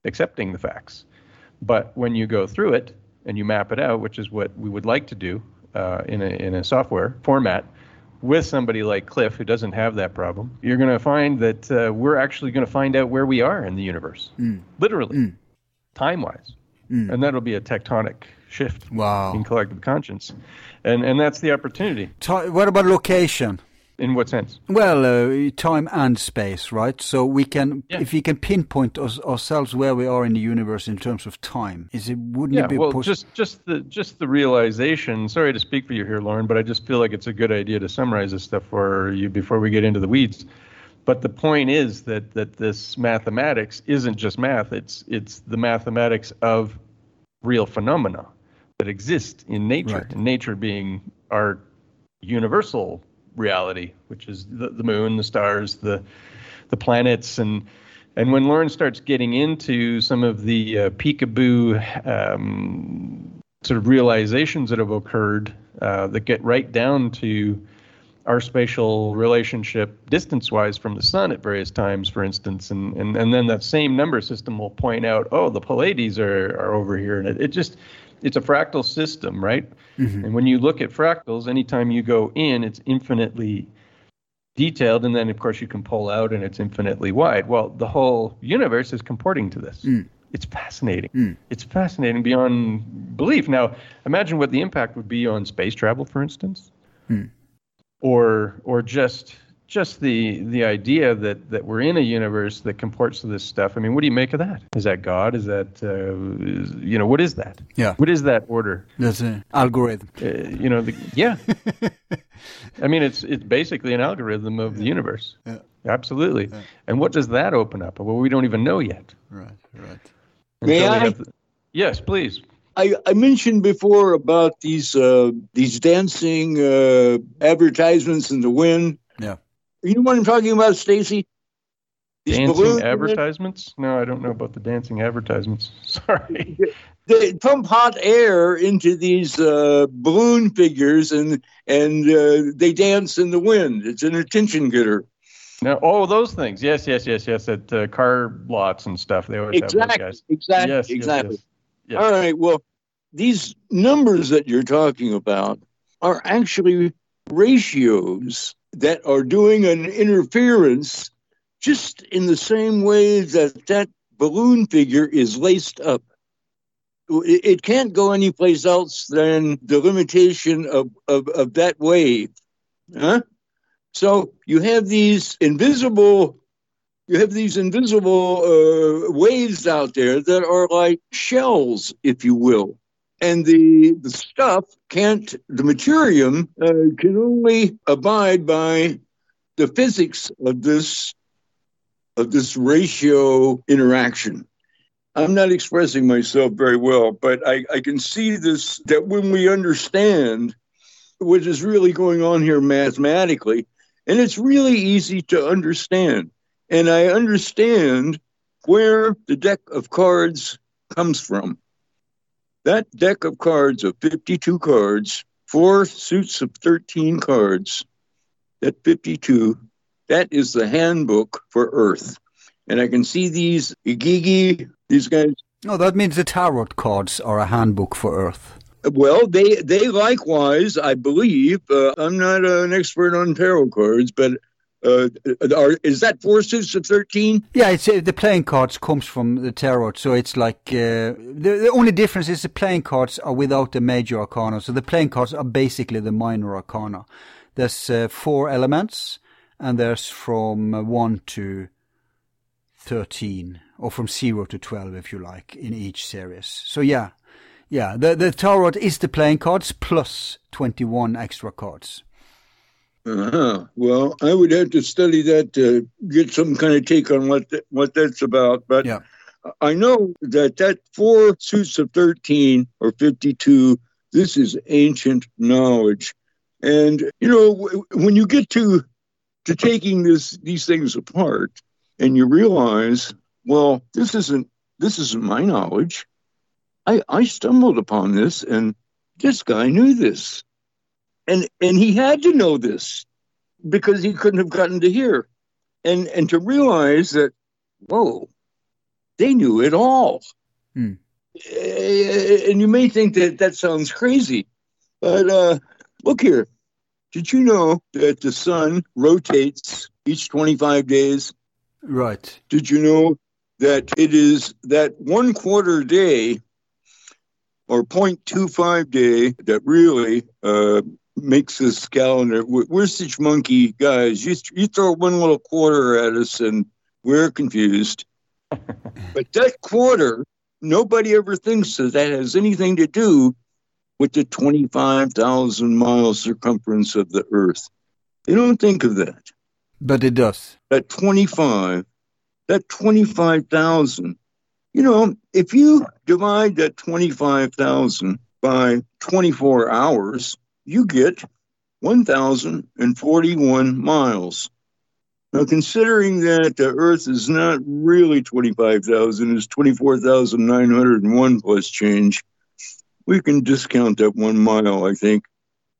accepting the facts. But when you go through it and you map it out, which is what we would like to do uh, in a in a software format, with somebody like Cliff who doesn't have that problem, you're going to find that uh, we're actually going to find out where we are in the universe, literally, time-wise, and that'll be a tectonic shift Wow. in collective conscience, and and that's the opportunity. Ti- what about location? In what sense? Well, uh, time and space, right? So we can, Yeah. if we can pinpoint us, ourselves where we are in the universe in terms of time, is it wouldn't Yeah, it be well, just just the just the realization. Sorry to speak for you here, Lauren, but I just feel like it's a good idea to summarize this stuff for you before we get into the weeds. But the point is that that this mathematics isn't just math; it's it's the mathematics of real phenomena that exist in nature. Right. And nature being our universal reality, which is the, the moon, the stars, the the planets, and and when Lauren starts getting into some of the uh, peekaboo um, sort of realizations that have occurred uh, that get right down to our spatial relationship distance-wise from the sun at various times, for instance, and, and, and then that same number system will point out, oh, the Pleiades are, are over here, and it, it just it's a fractal system, right? Mm-hmm. And when you look at fractals, anytime you go in, it's infinitely detailed, and then of course you can pull out, and it's infinitely wide. Well, the whole universe is comporting to this. Mm. It's fascinating. Mm. It's fascinating beyond belief. Now, imagine what the impact would be on space travel, for instance, mm. or or just just the the idea that that we're in a universe that comports to this stuff. I mean, what do you make of that? Is that God? Is that uh, is, you know what is that? Yeah. What is that order? That's an algorithm. Uh, you know, the, yeah. [laughs] I mean, it's it's basically an algorithm of the universe. Yeah. Absolutely. And what does that open up? Well, we don't even know yet. Right, right. May I? the- yes, please. I, I mentioned before about these uh, these dancing uh, advertisements in the wind. You know what I'm talking about, Stacy? Dancing advertisements? No, I don't know about the dancing advertisements. [laughs] Sorry. They pump hot air into these uh, balloon figures, and and uh, they dance in the wind. It's an attention getter. No, oh, those things. Yes, yes, yes, yes. At uh, car lots and stuff, they always have those Exactly. guys. Exactly. Yes, yes, exactly. yes. Yes. All right. Well, these numbers that you're talking about are actually ratios that are doing an interference just in the same way that that balloon figure is laced up. It, can't go anyplace else than the limitation of, of, of that wave. Huh? So you have these invisible you have these invisible uh, waves out there that are like shells, if you will. And the, the stuff can't, the materium uh, can only abide by the physics of this, of this ratio interaction. I'm not expressing myself very well, but I, I can see this that when we understand what is really going on here mathematically, and it's really easy to understand. And I understand where the deck of cards comes from. That deck of cards of 52 cards, four suits of 13 cards, that 52, that is the handbook for Earth. And I can see these Igigi, these guys. No, that means the tarot cards are a handbook for Earth. Well, they they likewise, I believe. Uh, I'm not an expert on tarot cards, but uh, are, is that four suits of thirteen? Yeah, it's uh, the playing cards comes from the tarot, so it's like uh, the, the only difference is the playing cards are without the major arcana, so the playing cards are basically the minor arcana. There's uh, four elements, and there's from uh, one to thirteen, or from zero to twelve, if you like, in each series. So yeah, yeah, the the tarot is the playing cards plus twenty one extra cards. Uh-huh. Well, I would have to study that to get some kind of take on what th- what that's about. But Yeah. I know that that four suits of thirteen or fifty-two. This is ancient knowledge, and you know w- when you get to to taking this these things apart, and you realize, well, this isn't this isn't my knowledge. I I stumbled upon this, and this guy knew this and and he had to know this because he couldn't have gotten to here and and to realize that whoa they knew it all Hmm. And you may think that that sounds crazy but uh look here did you know that the sun rotates each 25 days Right. did you know that it is that one quarter day or 0.25 day that really uh, makes this calendar? We're, we're such monkey guys. You, you throw one little quarter at us and we're confused. [laughs] but that quarter, nobody ever thinks that that has anything to do with the 25,000 mile circumference of the Earth. They don't think of that But it does. that 25, that 25,000, you know, if you divide that 25,000 by 24 hours, you get 1,041 miles. Now, considering that the Earth is not really 25,000, it's 24,901 plus change, we can discount that one mile, I think,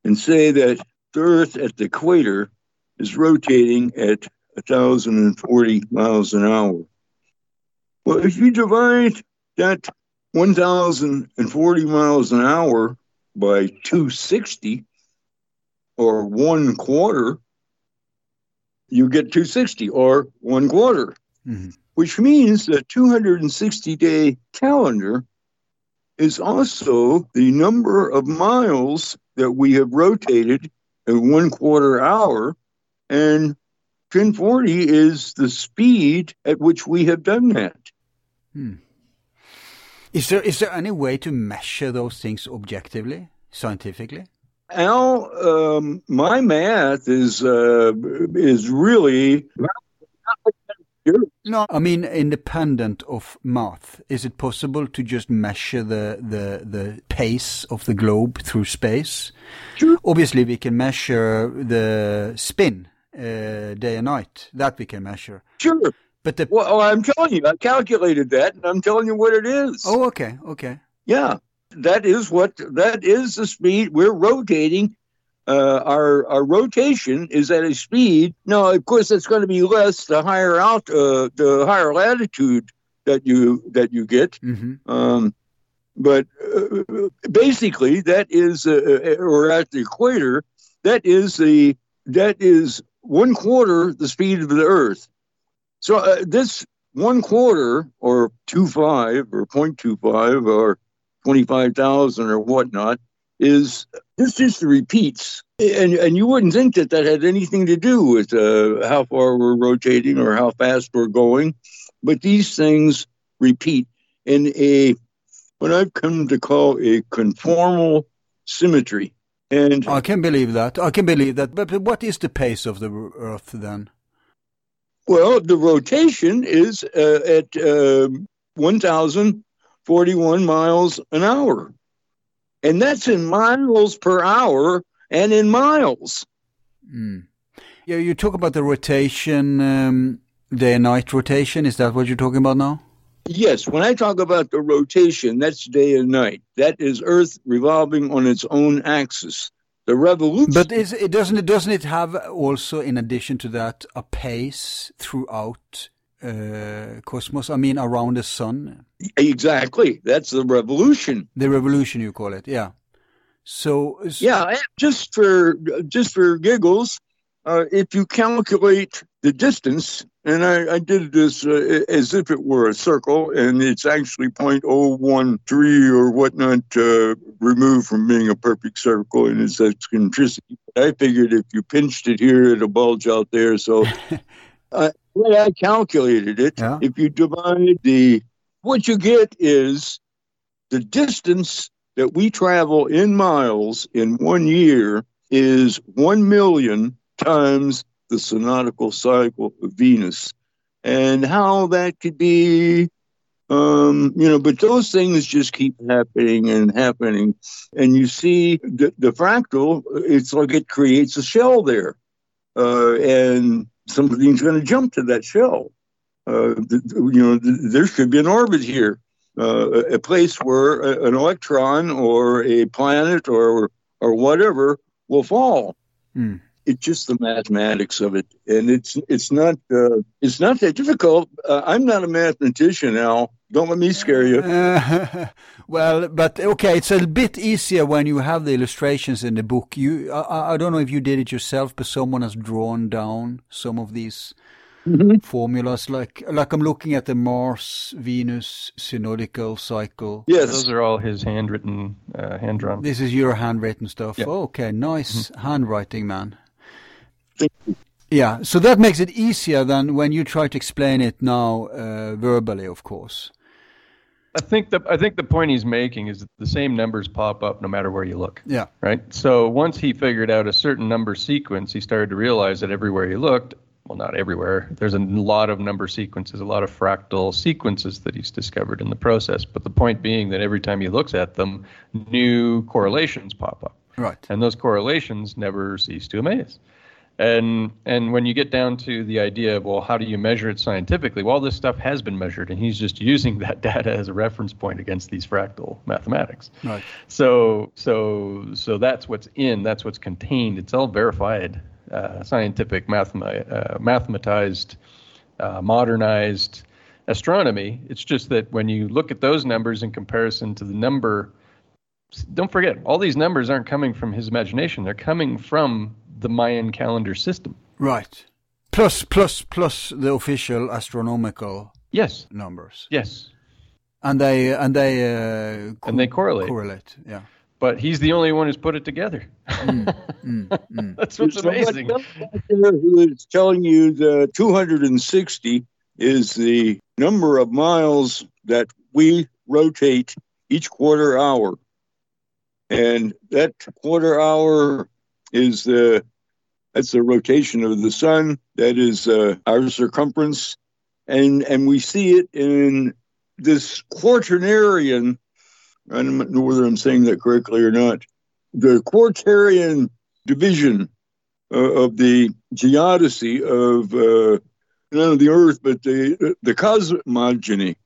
and say that the Earth at the equator is rotating at 1,040 miles an hour. Well, if you divide that 1,040 miles an hour by 260, or one quarter, you get 260, or one quarter, Mhm. which means the 260 day calendar is also the number of miles that we have rotated in one quarter hour and 1040 is the speed at which we have done that. Is there is there any way to measure those things objectively, scientifically? Al, um, my math is uh, is really No, I mean independent of math. Is it possible to just measure the the the pace of the globe through space? Sure. Obviously, we can measure the spin uh, day and night. That we can measure. sure. But the Well, I'm telling you, I calculated that, and I'm telling you what it is. oh, okay, okay. Yeah, that is what that is the speed we're rotating. Uh, our our rotation is at a speed. Now, of course, it's going to be less the higher out uh, the higher latitude that you that you get. hmm Um, but uh, basically, that is, uh, or at the equator, that is the that is one quarter the speed of the Earth. So uh, this one quarter, or two five, or 0.25, or twenty five thousand, or whatnot, is this just repeats, and and you wouldn't think that that had anything to do with uh, how far we're rotating or how fast we're going, but these things repeat in a what I've come to call a conformal symmetry. And I can believe that. I can believe that. But, but what is the pace of the Earth then? Well, the rotation is uh, at um 1,041 miles an hour. And that's in miles per hour and in miles. Mm. Yeah, you talk about the rotation, um, day and night rotation. Is that what you're talking about now? Yes, when I talk about the rotation, that's day and night. That is Earth revolving on its own axis. The revolution. But is it doesn't it doesn't it have also, in addition to that, a pace throughout uh, cosmos? I mean, around the sun. Exactly. That's the revolution. The revolution, you call it, yeah. So yeah, just for just for giggles, uh, if you calculate the distance, and I, I did this uh, as if it were a circle, and it's actually 0.013 or whatnot uh, removed from being a perfect circle in its eccentricity. I figured if you pinched it here, it'll bulge out there. So [laughs] uh, I calculated it, yeah. if you divide the, what you get is the distance that we travel in miles in one year is 1 million times the synodical cycle of Venus and how that could be um, you know, but those things just keep happening and happening. And you see the, the fractal, it's like it creates a shell there. Uh, and something's going to jump to that shell. Uh, you know, the, there should be an orbit here, uh, a place where an electron or a planet or or whatever will fall. Mm it's just the mathematics of it, and it's it's not uh, it's not that difficult. Uh, I'm not a mathematician, Al. Don't let me scare you. Uh, [laughs] well, but okay, it's a bit easier when you have the illustrations in the book. You, I, I don't know if you did it yourself, but someone has drawn down some of these mm-hmm. formulas. Like, like I'm looking at the Mars Venus synodical cycle. Yes, those are all his handwritten, uh, hand drawn. This is your handwritten stuff. Yeah. Oh, okay, nice mm-hmm. handwriting, man. Yeah, so that makes it easier than when you try to explain it now uh, verbally, of course. I think the I think the point he's making is that the same numbers pop up no matter where you look. Yeah. Right. So once he figured out a certain number sequence, he started to realize that everywhere he looked, well, not everywhere, there's a lot of number sequences, a lot of fractal sequences that he's discovered in the process. But the point being that every time he looks at them, new correlations pop up. Right. And those correlations never cease to amaze. And and when you get down to the idea of well, how do you measure it scientifically? Well, this stuff has been measured, and he's just [laughs] using that data as a reference point against these fractal mathematics. Right. So so so that's what's in, that's what's contained. It's all verified, uh, scientific, mathema- uh, mathematized, uh, modernized astronomy. It's just that when you look at those numbers in comparison to the number don't forget, all these numbers aren't coming from his imagination. They're coming from the Mayan calendar system. Right. Plus, plus, plus the official astronomical yes numbers. Yes. And they and they uh, co- and they correlate. Correlate. Yeah. But he's the only one who's put it together. Mm, [laughs] mm, mm. That's what's amazing. Who is telling you the 260 is the number of miles that we rotate each quarter hour. And that quarter hour is the that's the rotation of the sun. That is uh, our circumference, and and we see it in this quaternarian. I don't know whether I'm saying that correctly or not. The quaternarian division uh, of the geodesy of uh, not of the Earth, but the the cosmogony.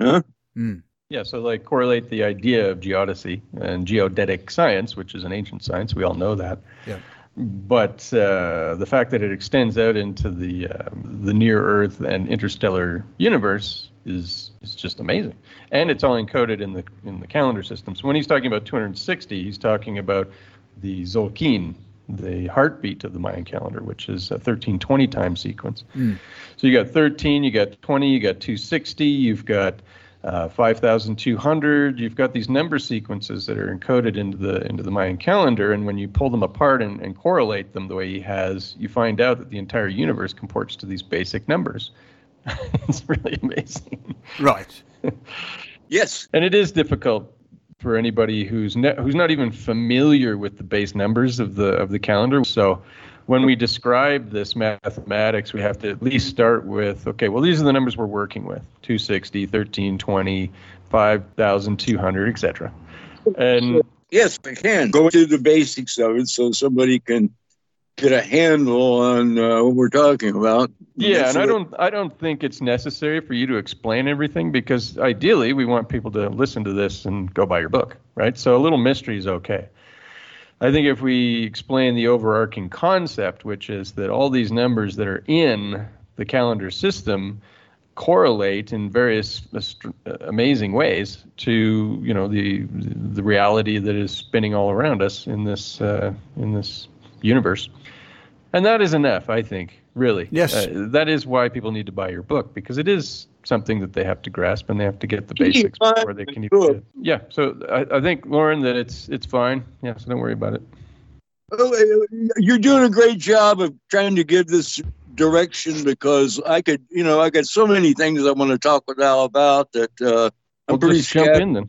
Huh? Mm. Yeah, so like correlate the idea of geodesy and geodetic science, which is an ancient science. We all know that. Yeah. But uh, the fact that it extends out into the uh, the near Earth and interstellar universe is is just amazing, and it's all encoded in the in the calendar system. So when he's talking about 260, he's talking about the Tzolkin, the heartbeat of the Mayan calendar, which is a 1320 time sequence. Mm. So you got 13, you got 20, you got 260, you've got uh, 5,200. You've got these number sequences that are encoded into the into the Mayan calendar, and when you pull them apart and, and correlate them the way he has, you find out that the entire universe comports to these basic numbers. [laughs] it's really amazing. Right. yes. And it is difficult for anybody who's ne- who's not even familiar with the base numbers of the of the calendar. So when we describe this mathematics, we have to at least start with okay, well, these are the numbers we're working with 260, 1320, 5,200, etc. And yes, I can go through the basics of it so somebody can get a handle on uh, what we're talking about. Yeah, and I don't I don't think it's necessary for you to explain everything because ideally we want people to listen to this and go buy your book, right? So a little mystery is okay. I think if we explain the overarching concept, which is that all these numbers that are in the calendar system correlate in various amazing ways to you know the the reality that is spinning all around us in this uh, in this universe. And that is enough, I think, really. Yes. Uh, that is why people need to buy your book because it is something that they have to grasp and they have to get the basics before they can even. It. Yeah. So I, I think, Lauren, that it's it's fine. Yeah. So don't worry about it. Oh, you're doing a great job of trying to give this direction because I could, you know, I got so many things I want to talk with Al about that uh, I'm we'll pretty just jump in then.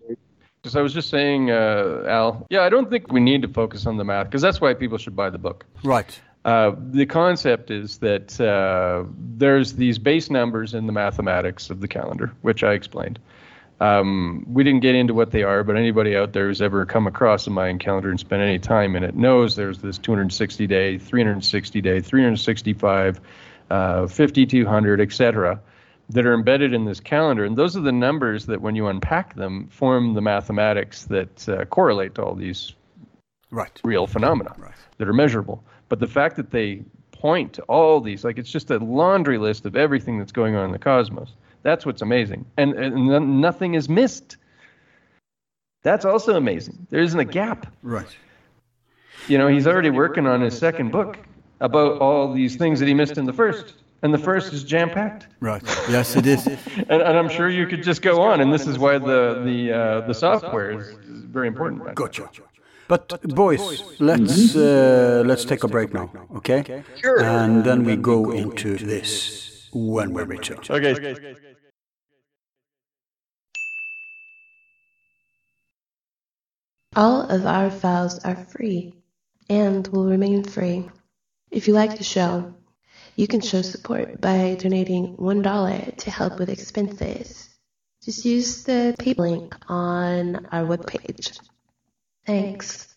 Because I was just saying, uh, Al, yeah, I don't think we need to focus on the math because that's why people should buy the book. Right. Uh, the concept is that uh, there's these base numbers in the mathematics of the calendar, which I explained. Um, we didn't get into what they are, but anybody out there who's ever come across a Mayan calendar and spent any time in it knows there's this 260 day, 360 day, 365, uh, 5200, etc that are embedded in this calendar. And those are the numbers that, when you unpack them, form the mathematics that uh, correlate to all these right. real phenomena right. that are measurable. But the fact that they point to all these, like it's just a laundry list of everything that's going on in the cosmos. That's what's amazing. And, and nothing is missed. That's also amazing. There isn't a gap. Right. You know, he's already working on his second book about all these things that he missed in the first and the first is jam packed. Right. Yes, it is. [laughs] and, and, I'm sure you could just go on, and this is why the the uh, the software is very important. Gotcha. But boys, let's uh, let's take a break now, okay? Sure. And then we go into this when we return. Okay. All of our files are free and will remain free. If you like the show, you can show support by donating $1 to help with expenses. Just use the PayPal link on our webpage. Thanks.